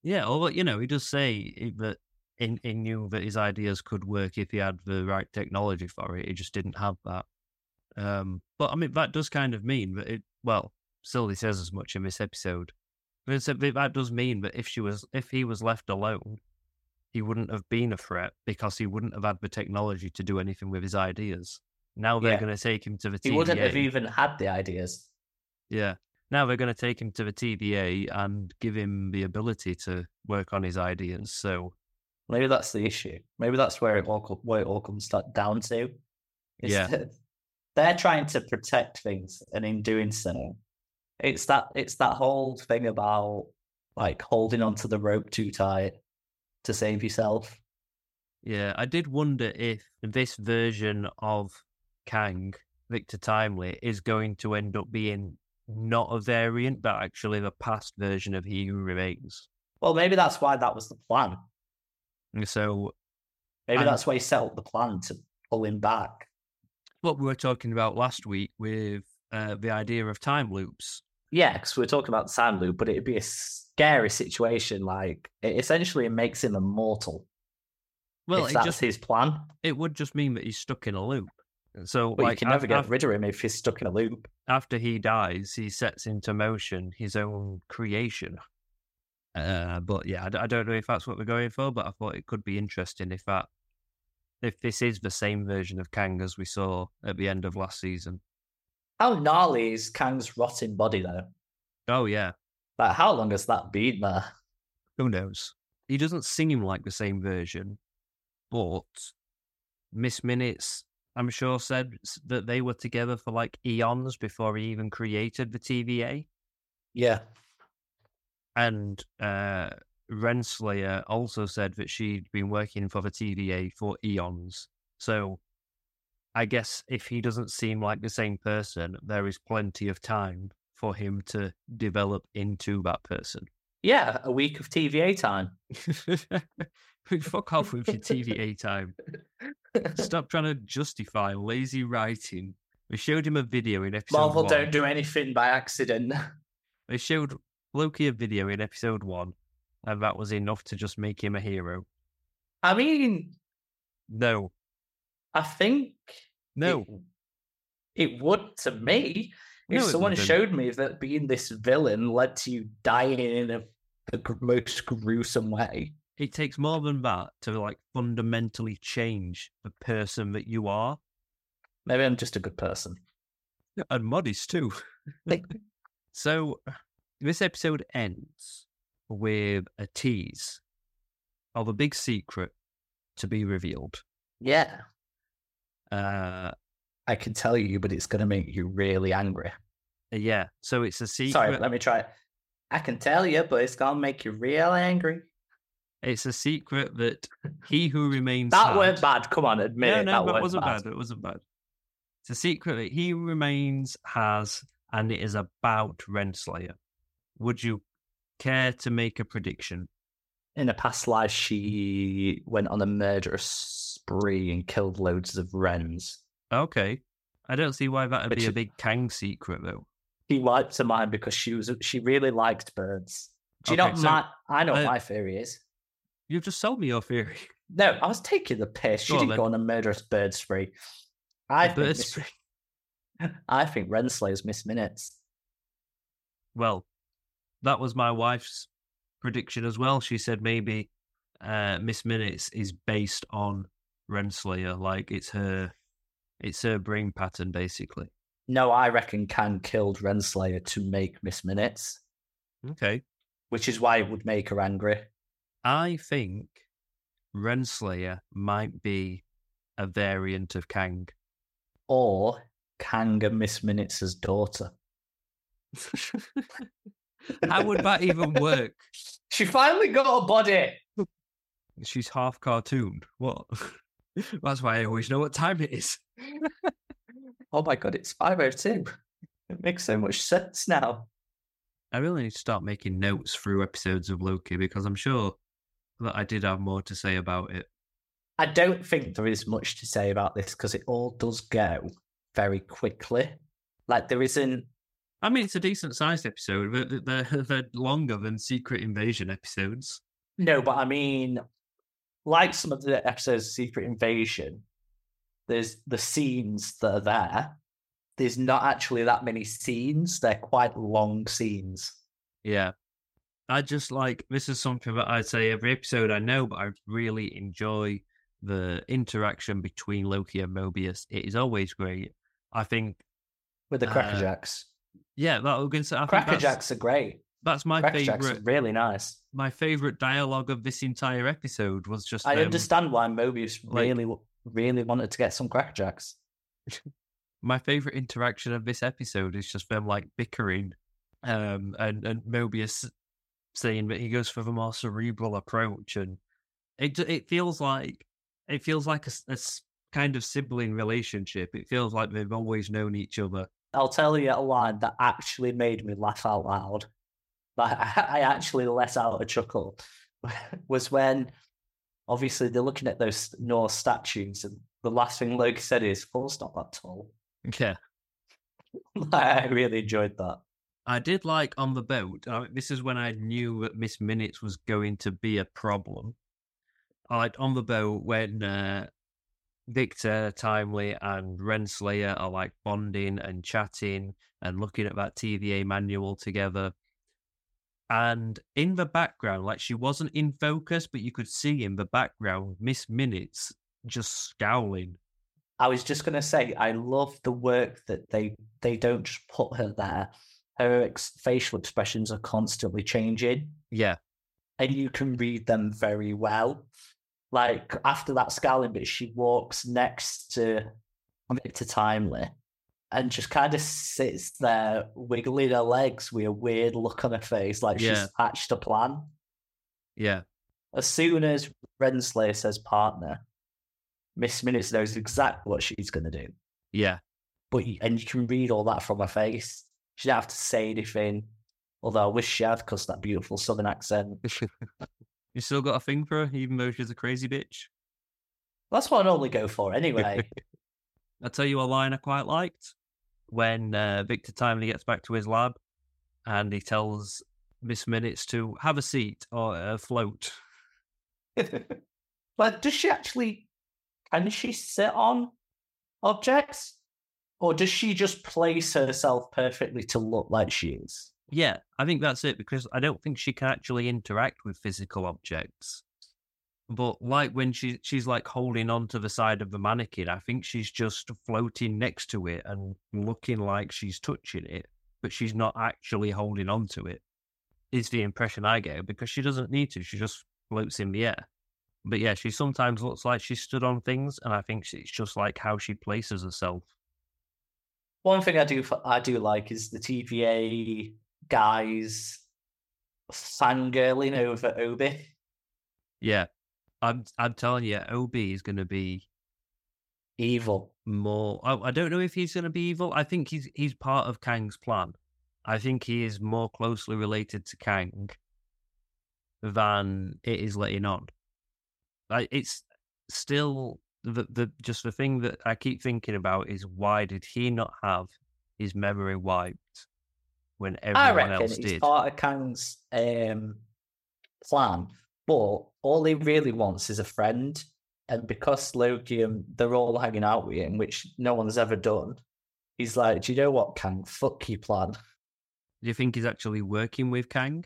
yeah. Although you know, he does say that he, he knew that his ideas could work if he had the right technology for it. He just didn't have that. Um, but I mean, that does kind of mean that it. Well, Sylvie says as much in this episode. But that does mean that if she was, if he was left alone, he wouldn't have been a threat because he wouldn't have had the technology to do anything with his ideas. Now they're
Yeah.
going to take him to the
He wouldn't have even had the ideas.
Yeah. Now they're going to take him to the TVA and give him the ability to work on his ideas. So
Maybe that's the issue. Maybe that's where it all where it all comes down to.
Yeah.
they're trying to protect things, and in doing so, it's that it's that whole thing about like holding onto the rope too tight to save yourself.
Yeah, I did wonder if this version of Kang, Victor Timely, is going to end up being not a variant, but actually the past version of He Who Remains.
Well, maybe that's why that was the plan.
So,
Maybe
And-
that's why he set up the plan to pull him back.
what we were talking about last week with uh, the idea of time loops.
Yeah, because we're talking about the time loop, but it'd be a scary situation. Like it essentially makes him immortal.
Well,
if that's
just
his plan.
it would just mean that he's stuck in a loop. So,
But
like,
you can never
af-
get rid of him if he's stuck in a loop.
after he dies, he sets into motion his own creation. Uh, but yeah, I don't know if that's what we're going for, but I thought it could be interesting if that, if this is the same version of Kang as we saw at the end of last season.
How gnarly is Kang's rotting body though?
Oh yeah,
Like how long has that been there?
who knows? He doesn't seem like the same version, but Miss Minutes, I'm sure, said that they were together for like eons before he even created the TVA.
Yeah.
And uh, Renslayer also said that she'd been working for the TVA for eons. So I guess if he doesn't seem like the same person, there is plenty of time for him to develop into that person.
Yeah, a week of TVA time.
Fuck off with your TVA time. Oh? Stop trying to justify lazy writing. We showed him a video in episode
Marvel
one.
don't do anything by accident.
They showed Loki a video in episode one, and that was enough to just make him a hero.
I mean,
No,
I think
no,
it, it would to me. If
No,
someone showed me that being this villain led to you dying in a, the most gruesome way,
it takes more than that to like fundamentally change the person that you are,
maybe I'm just a good person.
and modest too. So, this episode ends with a tease of a big secret to be revealed.
Yeah,
Uh,
I can tell you, but it's going to make you really angry.
yeah. So it's a secret.
Sorry, let me try it. I can tell you, but it's going to make you real angry.
It's a secret that he who remains.
That
had-
weren't bad. Come on, admit
no,
it.
no,
that
that wasn't
bad.
bad. It wasn't bad. It's a secret that he who remains has, and it is about Renslayer. Would you care to make a prediction?
In a past life, she went on a murderous spree and killed loads of wrens.
Okay. I don't see why that would be a big Kang secret, though.
He wiped her mind because she was she really liked birds. Do you know
Okay,
what
so,
my I know what
uh,
my theory is?
You've just sold me your theory.
No, I was taking the piss. She
on,
didn't
then.
go on a murderous bird spree. I
A
think
bird spree.
I think Renslayer's Miss Minutes.
Well, that was my wife's prediction as well. She said maybe uh, Miss Minutes is based on Renslayer, like it's her, it's her brain pattern basically.
No, I reckon Kang killed Renslayer to make Miss Minutes,
Okay,
which is why it would make her angry.
I think Renslayer might be a variant of Kang.
Or Kang and Miss Minutes' daughter.
How would that even work?
She finally got a body.
She's half cartoon. What? That's why I always know what time it is.
Oh my god, it's 502. It makes so much sense now.
I really need to start making notes through episodes of Loki because I'm sure that I did have more to say about it.
I don't think there is much to say about this because it all does go very quickly. Like there isn't
I mean, it's a decent sized episode, but they're, they're longer than Secret Invasion episodes.
no, but I mean, like some of the episodes of Secret Invasion, there's the scenes that are there. There's not actually that many scenes. They're quite long scenes.
Yeah. I just like this is something that I say every episode I know, but I really enjoy the interaction between Loki and Mobius. It is always great. I think,
With the
Uh,
Crackerjacks.
yeah, that to. I
Crackerjacks are great.
That's my favorite.
really nice.
My favorite dialogue of this entire episode was just.
I
them-
understand why Mobius
like-
really, really wanted to get some crackerjacks.
my favorite interaction of this episode is just them like bickering, um, and and Mobius saying that he goes for the more cerebral approach, and it it feels like it feels like a kind of sibling relationship. It feels like they've always known each other.
I'll tell you a line that actually made me laugh out loud. Like I, I actually let out a chuckle. Was when obviously they're looking at those Norse statues, and the last thing Loki said is, "Thor's not that tall."
Yeah.
I really enjoyed that.
I did like on the boat. I, this is when I knew that Miss Minutes was going to be a problem. I liked on the boat when uh, Victor, Timely, and Renslayer are like bonding and chatting and looking at that TVA manual together. And in the background, like she wasn't in focus, but you could see in the background Miss Minutes just scowling.
I was just gonna say, I love the work that they they don't just put her there. Her ex- facial expressions are constantly changing.
Yeah,
and you can read them very well. Like after that scowling bit, she walks next to Victor Timely and just kind of sits there wiggling her legs with a weird look on her face, like
Yeah.
she's hatched a plan.
yeah,
As soon as Renslayer says partner, Miss Minutes knows exactly what she's going to do.
yeah.
But and you can read all that from her face. She don't have to say anything. Although I wish she had, because that beautiful southern accent.
you still got a thing for her, even though she's a crazy bitch.
That's what I normally go for anyway.
I'll tell you a line I quite liked when uh, Victor Timely gets back to his lab and he tells Miss Minutes to have a seat or uh, float.
but does she actually can she sit on objects? Or does she just place herself perfectly to look like she is?
Yeah, I think that's it because I don't think she can actually interact with physical objects. But like when she she's like holding on to the side of the mannequin, I think she's just floating next to it and looking like she's touching it, but she's not actually holding on to it. Is the impression I get because she doesn't need to. She just floats in the air. But yeah, she sometimes looks like she stood on things, and I think it's just like how she places herself.
One thing I do I do like is the TVA guys fangirling over OB.
Yeah, I'm I'm telling you, OB is going to be
Evil.
more. I, I don't know if he's going to be evil. I think he's he's part of Kang's plan. I think he is more closely related to Kang than it is letting on. I, it's still the the just the thing that I keep thinking about is why did he not have his memory wiped when everyone I
reckon
else
it's
did?
part of Kang's um, plan, but all he really wants is a friend. And because Loki and they're all hanging out with him, which no one's ever done, he's like, "Do you know what, Kang? Fuck your plan."
Do you think he's actually working with Kang?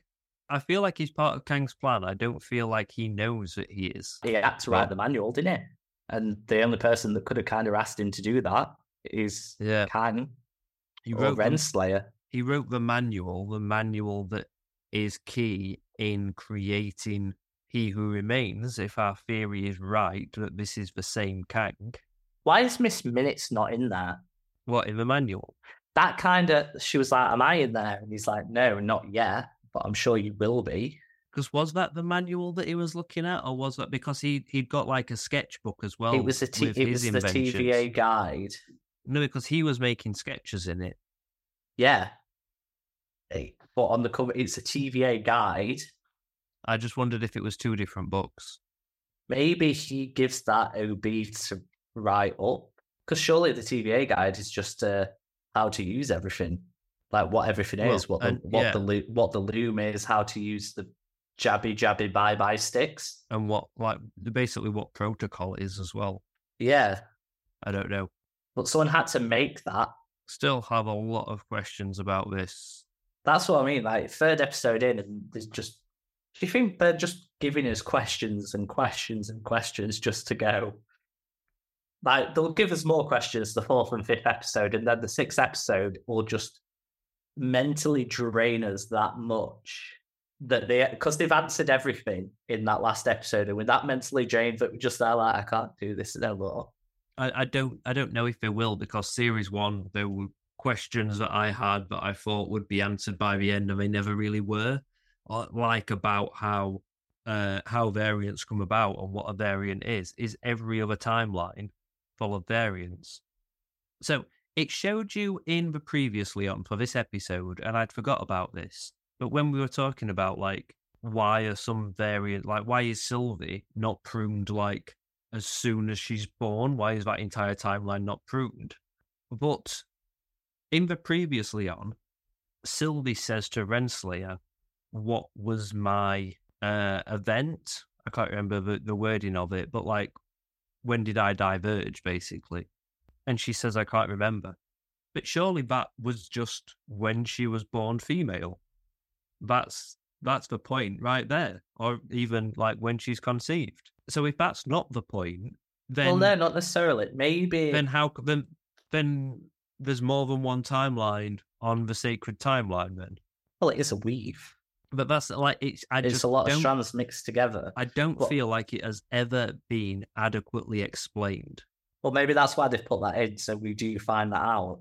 I feel like he's part of Kang's plan. I don't feel like he knows that he is.
He had to write the manual, didn't he? And the only person that could have kind of asked him to do that is
Yeah,
Kang
he
or
wrote the,
Renslayer.
he wrote the manual, the manual that is key in creating He Who Remains. If our theory is right, that this is the same Kang.
Why is Miss Minutes not in there?
What in the manual?
That kind of, she was like, Am I in there? And he's like, No, not yet, but I'm sure you will be.
Because was that the manual that he was looking at, or was that because he he'd got like a sketchbook as well?
it was, a t- it was the
inventions?
TVA guide.
No, because he was making sketches in it.
Yeah. But on the cover, it's a TVA guide.
I just wondered if it was two different books.
Maybe he gives that OB to write up. Because surely the TVA guide is just uh, how to use everything. Like what everything
Well,
is, what the,
and-
what,
yeah.
the, what the loom is, how to use the jabby, jabby, bye bye sticks.
and what like basically what protocol is as well.
Yeah.
I don't know.
But someone had to make that.
Still have a lot of questions about this.
That's what I mean. Like third episode in, and there's just. Do you think they're just giving us questions and questions and questions just to go? Like they'll give us more questions the fourth and fifth episode, and then the sixth episode will just mentally drain us that much that they because they've answered everything in that last episode, and with that mentally drained that we just are like, I can't do this no more.
I, I don't I don't know if they will because series one there were questions that I had that I thought would be answered by the end and they never really were. Like about how uh, how variants come about and what a variant is. Is every other timeline full of variants? So it showed you in the previously on for this episode, and I'd forgot about this. But when we were talking about like why are some variant like why is Sylvie not pruned like as soon as she's born? Why is that entire timeline not pruned? But in the previously on, Sylvie says to Renslayer, What was my uh, event? I can't remember the, the wording of it, but like, when did I diverge, basically? And she says, I can't remember. But surely that was just when she was born female. That's that's the point right there. Or even like when she's conceived. So if that's not the point, then
well, no, not necessarily. Maybe
then how then then there's more than one timeline on the sacred timeline. Then
well, it is a weave,
but that's like it's. I
it's
just
a lot of strands mixed together.
I don't
Well-
feel like it has ever been adequately explained.
Well, maybe that's why they've put that in, so we do find that out.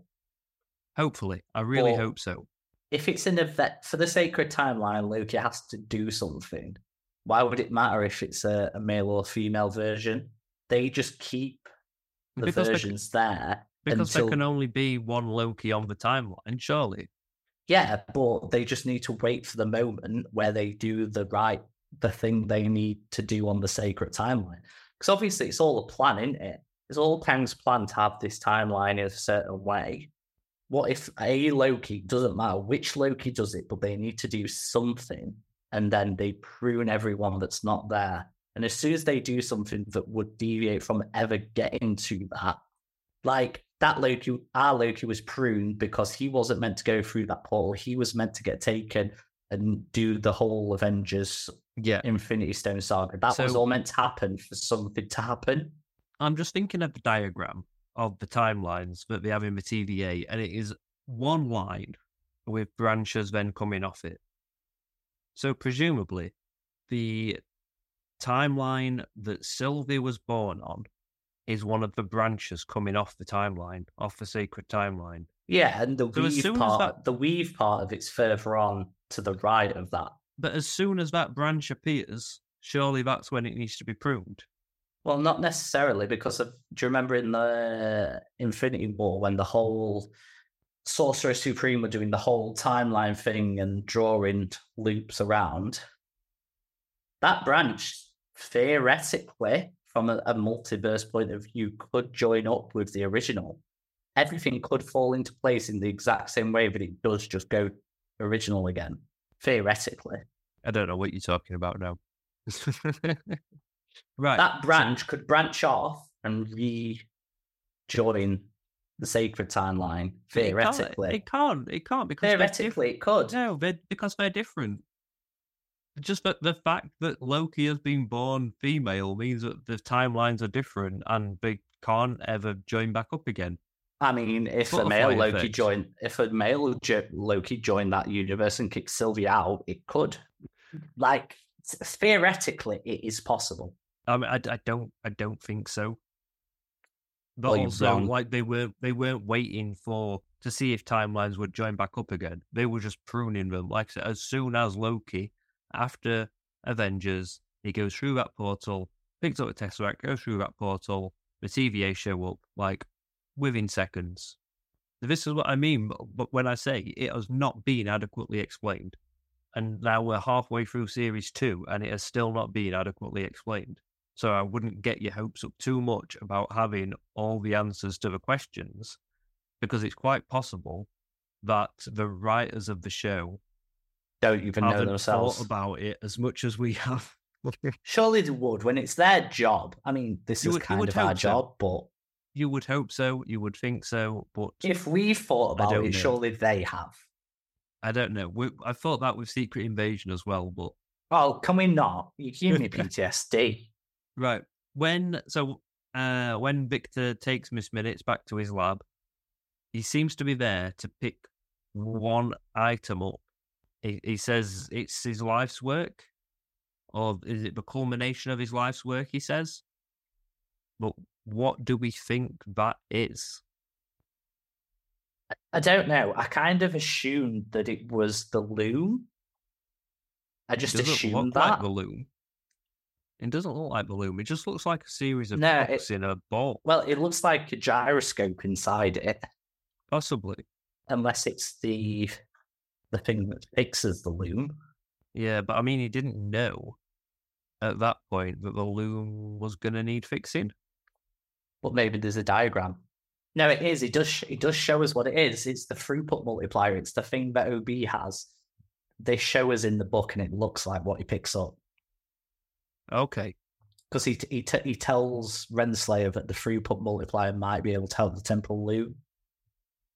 Hopefully, I really
Well-
hope so.
If it's an event for the sacred timeline, Loki has to do something. Why would it matter if it's a, a male or female version? They just keep the
Because
versions there
because
until
there can only be one Loki on the timeline, surely.
Yeah, but they just need to wait for the moment where they do the right, the thing they need to do on the sacred timeline. Because obviously, it's all a plan, isn't it? It's all Kang's plan to have this timeline in a certain way. What if a Loki doesn't matter which Loki does it, but they need to do something, and then they prune everyone that's not there. And as soon as they do something that would deviate from ever getting to that, like that Loki, our Loki was pruned because he wasn't meant to go through that portal. He was meant to get taken and do the whole Avengers
Yeah.
Infinity Stone saga. That was all meant to happen for something to happen.
I'm just thinking of the diagram of the timelines that they have in the TVA, and it is one line with branches then coming off it. So presumably, the timeline that Sylvie was born on is one of the branches coming off the timeline, off the sacred timeline.
Yeah, and the
So
weave part,
that-
the weave part of it's further on to the right of that.
But as soon as that branch appears, surely that's when it needs to be pruned.
Well, not necessarily because of. Do you remember in the uh, Infinity War when the whole Sorcerer Supreme were doing the whole timeline thing and drawing loops around? That branch, theoretically, from a, a multiverse point of view, could join up with the original. Everything could fall into place in the exact same way, but it does just go original again, theoretically.
I don't know what you're talking about now. right.
that branch could branch off and rejoin the sacred timeline
But it can't-
theoretically.
It can't. It can't because
Theoretically, it could.
No, they're, because they're different. Just that the fact that Loki has been born female means that the timelines are different and they can't ever join back up again.
I mean, if a male Loki
effect.
joined, if a male jo- Loki joined that universe and kicked Sylvia out, it could. Like theoretically, it is possible.
I mean, I, I don't, I don't think so. But
oh, Well,
also,
wrong.
like they weren't, they weren't waiting for to see if timelines would join back up again. They were just pruning them. Like I said, as soon as Loki, after Avengers, he goes through that portal, picks up the Tesseract, goes through that portal. The TVA show up like within seconds. This is what I mean. But, but when I say it has not been adequately explained, and now we're halfway through series two, and it has still not been adequately explained. So I wouldn't get your hopes up too much about having all the answers to the questions, because it's quite possible that the writers of the show
Don't even know themselves.
about it as much as we have.
Surely they would when it's their job. I mean, this
You
is
would-
kind of our
so.
job, but
you would hope so, you would think so, but
if we've thought about it,
know.
surely they have.
I don't know. We, I thought that with Secret Invasion as well, but
Oh, can we not? You give me PTSD.
Right. When so uh when Victor takes Miss Minutes back to his lab, he seems to be there to pick one item up. He, he says it's his life's work, or is it the culmination of his life's work? He says. But what do we think that is?
I don't know. I kind of assumed that it was the loom. I just assumed that.
like the loom. It doesn't look like the loom. It just looks like a series of
No,
clocks in a ball,
Well, it looks like a gyroscope inside it,
possibly.
unless it's the the thing that fixes the loom.
Yeah, but I mean, he didn't know at that point that the loom was going to need fixing.
But maybe there's a diagram. No, it is. It does. sh- It does show us what it is. It's the throughput multiplier. It's the thing that OB has. They show us in the book, and it looks like what he picks up
Okay.
because he he t- he tells Renslayer that the throughput multiplier might be able to help the temporal loom.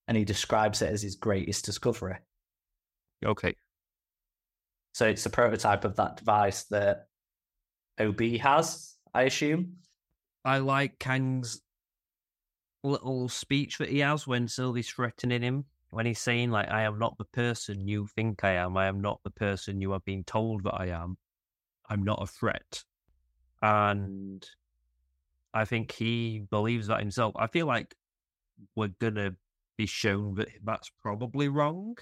and he describes it as his greatest discovery.
Okay.
So it's a prototype of that device that OB has, I assume.
I like Kang's little speech that he has when Sylvie's threatening him. When he's saying, like, I am not the person you think I am. I am not the person you have been told that I am. I'm not a threat. And I think he believes that himself. I feel like we're going to be shown that that's probably wrong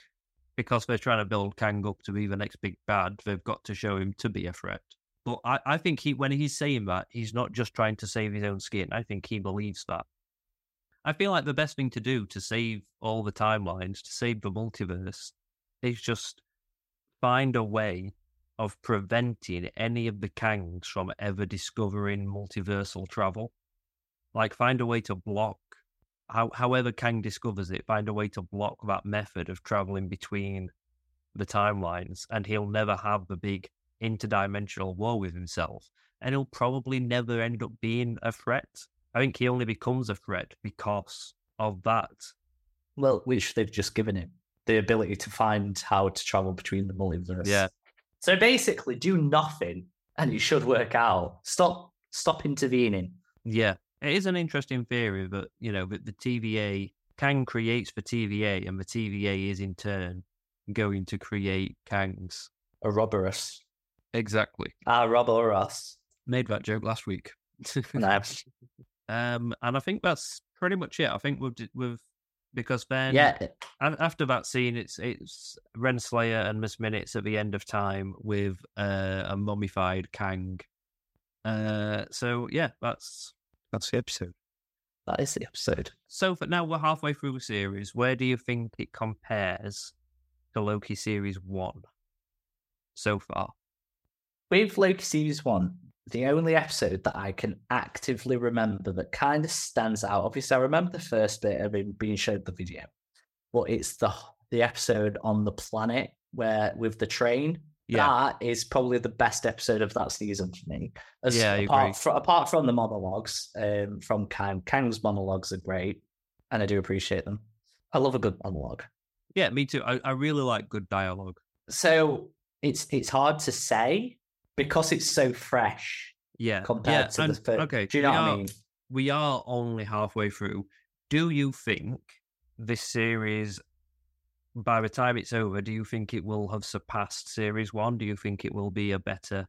because they're trying to build Kang up to be the next big bad. They've got to show him to be a threat. But I, I think he, when he's saying that, he's not just trying to save his own skin. I think he believes that. I feel like the best thing to do to save all the timelines, to save the multiverse, is just find a way of preventing any of the Kangs from ever discovering multiversal travel. Like, find a way to block, how, however Kang discovers it, find a way to block that method of traveling between the timelines, and he'll never have the big interdimensional war with himself. And he'll probably never end up being a threat. I think he only becomes a threat because of that.
Well, which they've just given him the ability to find how to travel between the multiverse.
Yeah.
So basically, do nothing, and it should work out. Stop, stop intervening.
Yeah, it is an interesting theory but you know that the TVA Kang creates the TVA, and the TVA is in turn going to create Kangs.
Ouroboros.
Exactly.
Ah, Ouroboros.
Made that joke last week.
No.
um, and I think that's pretty much it. I think we've we've because then
yeah,
after that scene, it's it's Renslayer and Miss Minutes at the end of time with uh, a mummified Kang. Uh, so yeah, that's that's the episode.
that is the episode.
So for now, we're halfway through the series. Where do you think it compares to Loki series one so far?
With Loki series one, the only episode that I can actively remember that kind of stands out. Obviously, I remember the first bit of him being showed the video, but it's the the episode on the planet where with the train.
Yeah.
That is probably the best episode of that season for me. As,
Yeah,
apart, fro- apart from the monologues um, from Kang, Kang's monologues are great, and I do appreciate them. I love a good monologue.
Yeah, me too. I, I really like good dialogue.
So it's it's hard to say because it's so fresh
Yeah,
compared
yeah,
to
and-
the first.
Okay,
do you know what
are,
I mean?
We are only halfway through. Do you think this series, by the time it's over, do you think it will have surpassed series one? Do you think it will be a better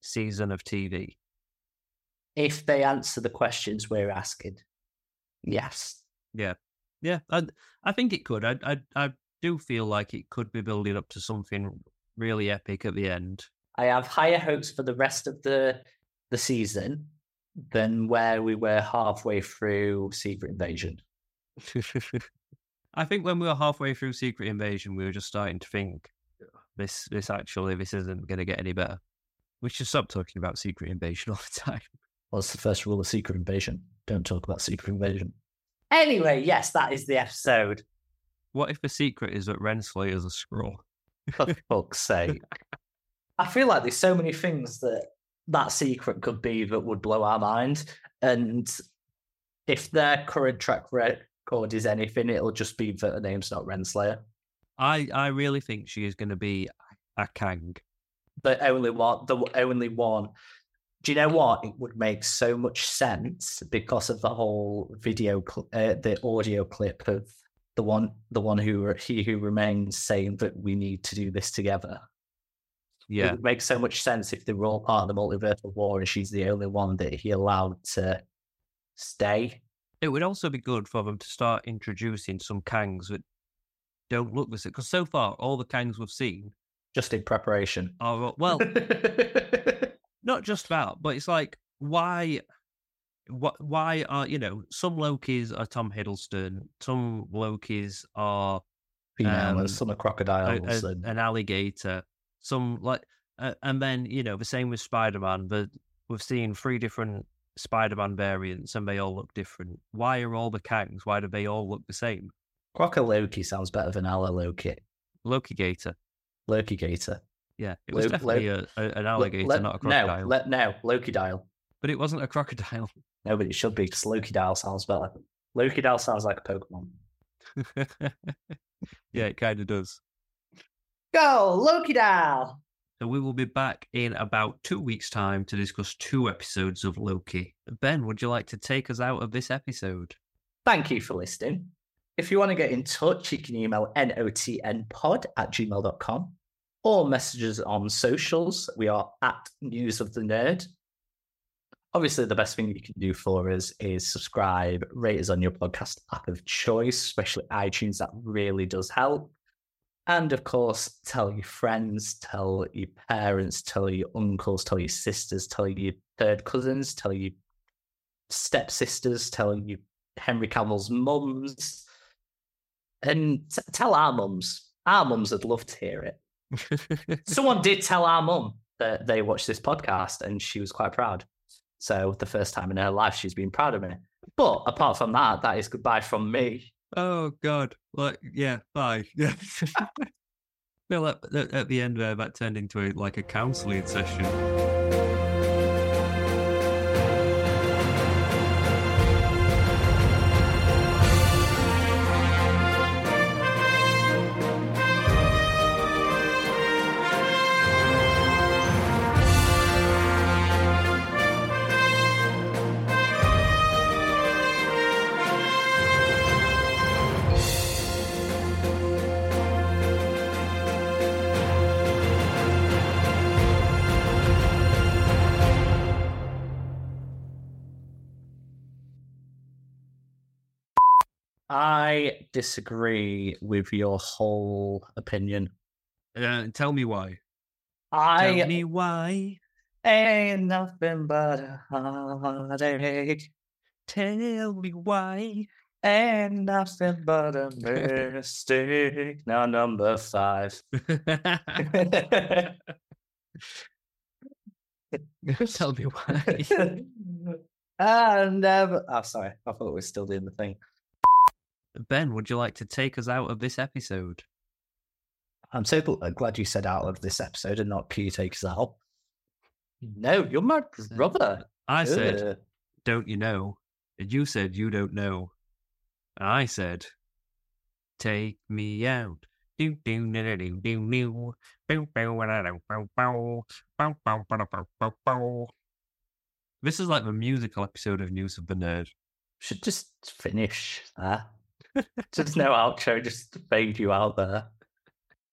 season of TV?
If they answer the questions we're asking, yes.
Yeah, yeah, I, I think it could. I, I, I do feel like it could be building up to something really epic at the end.
I have higher hopes for the rest of the the season than where we were halfway through Secret Invasion.
I think when we were halfway through Secret Invasion, we were just starting to think this, this actually, this isn't going to get any better. We should stop talking about Secret Invasion all the time.
What's the first rule of Secret Invasion? Don't talk about Secret Invasion. Anyway, yes, that is the episode.
What if the secret is that Renslayer's a scroll?
For fuck's sake. I feel like there's so many things that that secret could be that would blow our mind. And if their current track record is anything, it'll just be that her name's not Renslayer.
I, I really think she is going to be a Kang.
The only one, the only one. Do you know what? It would make so much sense because of the whole video, cl- uh, the audio clip of the one the one who he who remains saying that we need to do this together.
Yeah.
It would make so much sense if they were all part of the multiversal war and she's the only one that he allowed to stay.
It would also be good for them to start introducing some Kangs that don't look the same. Because so far, all the Kangs we've seen
Just in preparation.
are, well, not just that, but it's like, why. What? Why are you know some Lokis are Tom Hiddleston, some Lokis are
Female,
Um,
some are
a,
crocodiles.
a-
and...
an alligator, some like, uh, and then you know the same with Spider Man. But we've seen three different Spider Man variants, and they all look different. Why are all the Kangs? Why do they all look the same?
Croco Loki sounds better than Ala Loki.
Loki Gator,
Loki Gator.
yeah, it was
Lo-
definitely a, a, an alligator, not a crocodile.
No, no, Loki dial.
but it wasn't a crocodile.
No, but it should be because Loki dial sounds better. Loki dial sounds like a Pokemon.
yeah, it kind of does.
Go, Loki dial!
So we will be back in about two weeks' time to discuss two episodes of Loki. Ben, would you like to take us out of this episode?
Thank you for listening. If you want to get in touch, you can email notnpod at gmail.com or message us on socials. We are at News of the Nerd. Obviously, the best thing you can do for us is subscribe, rate us on your podcast app of choice, especially iTunes. That really does help. And of course, tell your friends, tell your parents, tell your uncles, tell your sisters, tell your third cousins, tell your stepsisters, tell your Henry Cavill's mums, and t- tell our mums. Our mums would love to hear it. Someone did tell our mum that they watched this podcast, and she was quite proud. So the first time in her life, she's been proud of me. But apart from that, that is goodbye from me.
Oh God! Like, yeah, bye. Yeah. Well, at, at at the end there, that turned into a, like a counselling session.
I disagree with your whole opinion.
Uh, tell me why.
I
Tell me why.
ain't nothing but a heartache.
Tell me why.
Ain't nothing but a mistake. Now number five.
Tell me why.
I never. Oh, sorry. I thought we were still doing the thing.
Ben, would you like to take us out of this episode?
I'm so uh, glad you said out of this episode and not Q takes out. No, you're my brother.
I said,
Ugh.
don't you know? And you said, you don't know. And I said, take me out. Do, do, do, do, do, do, do. This is like the musical episode of News of the Nerd.
Should just finish there. Just no outro, just fade you out there.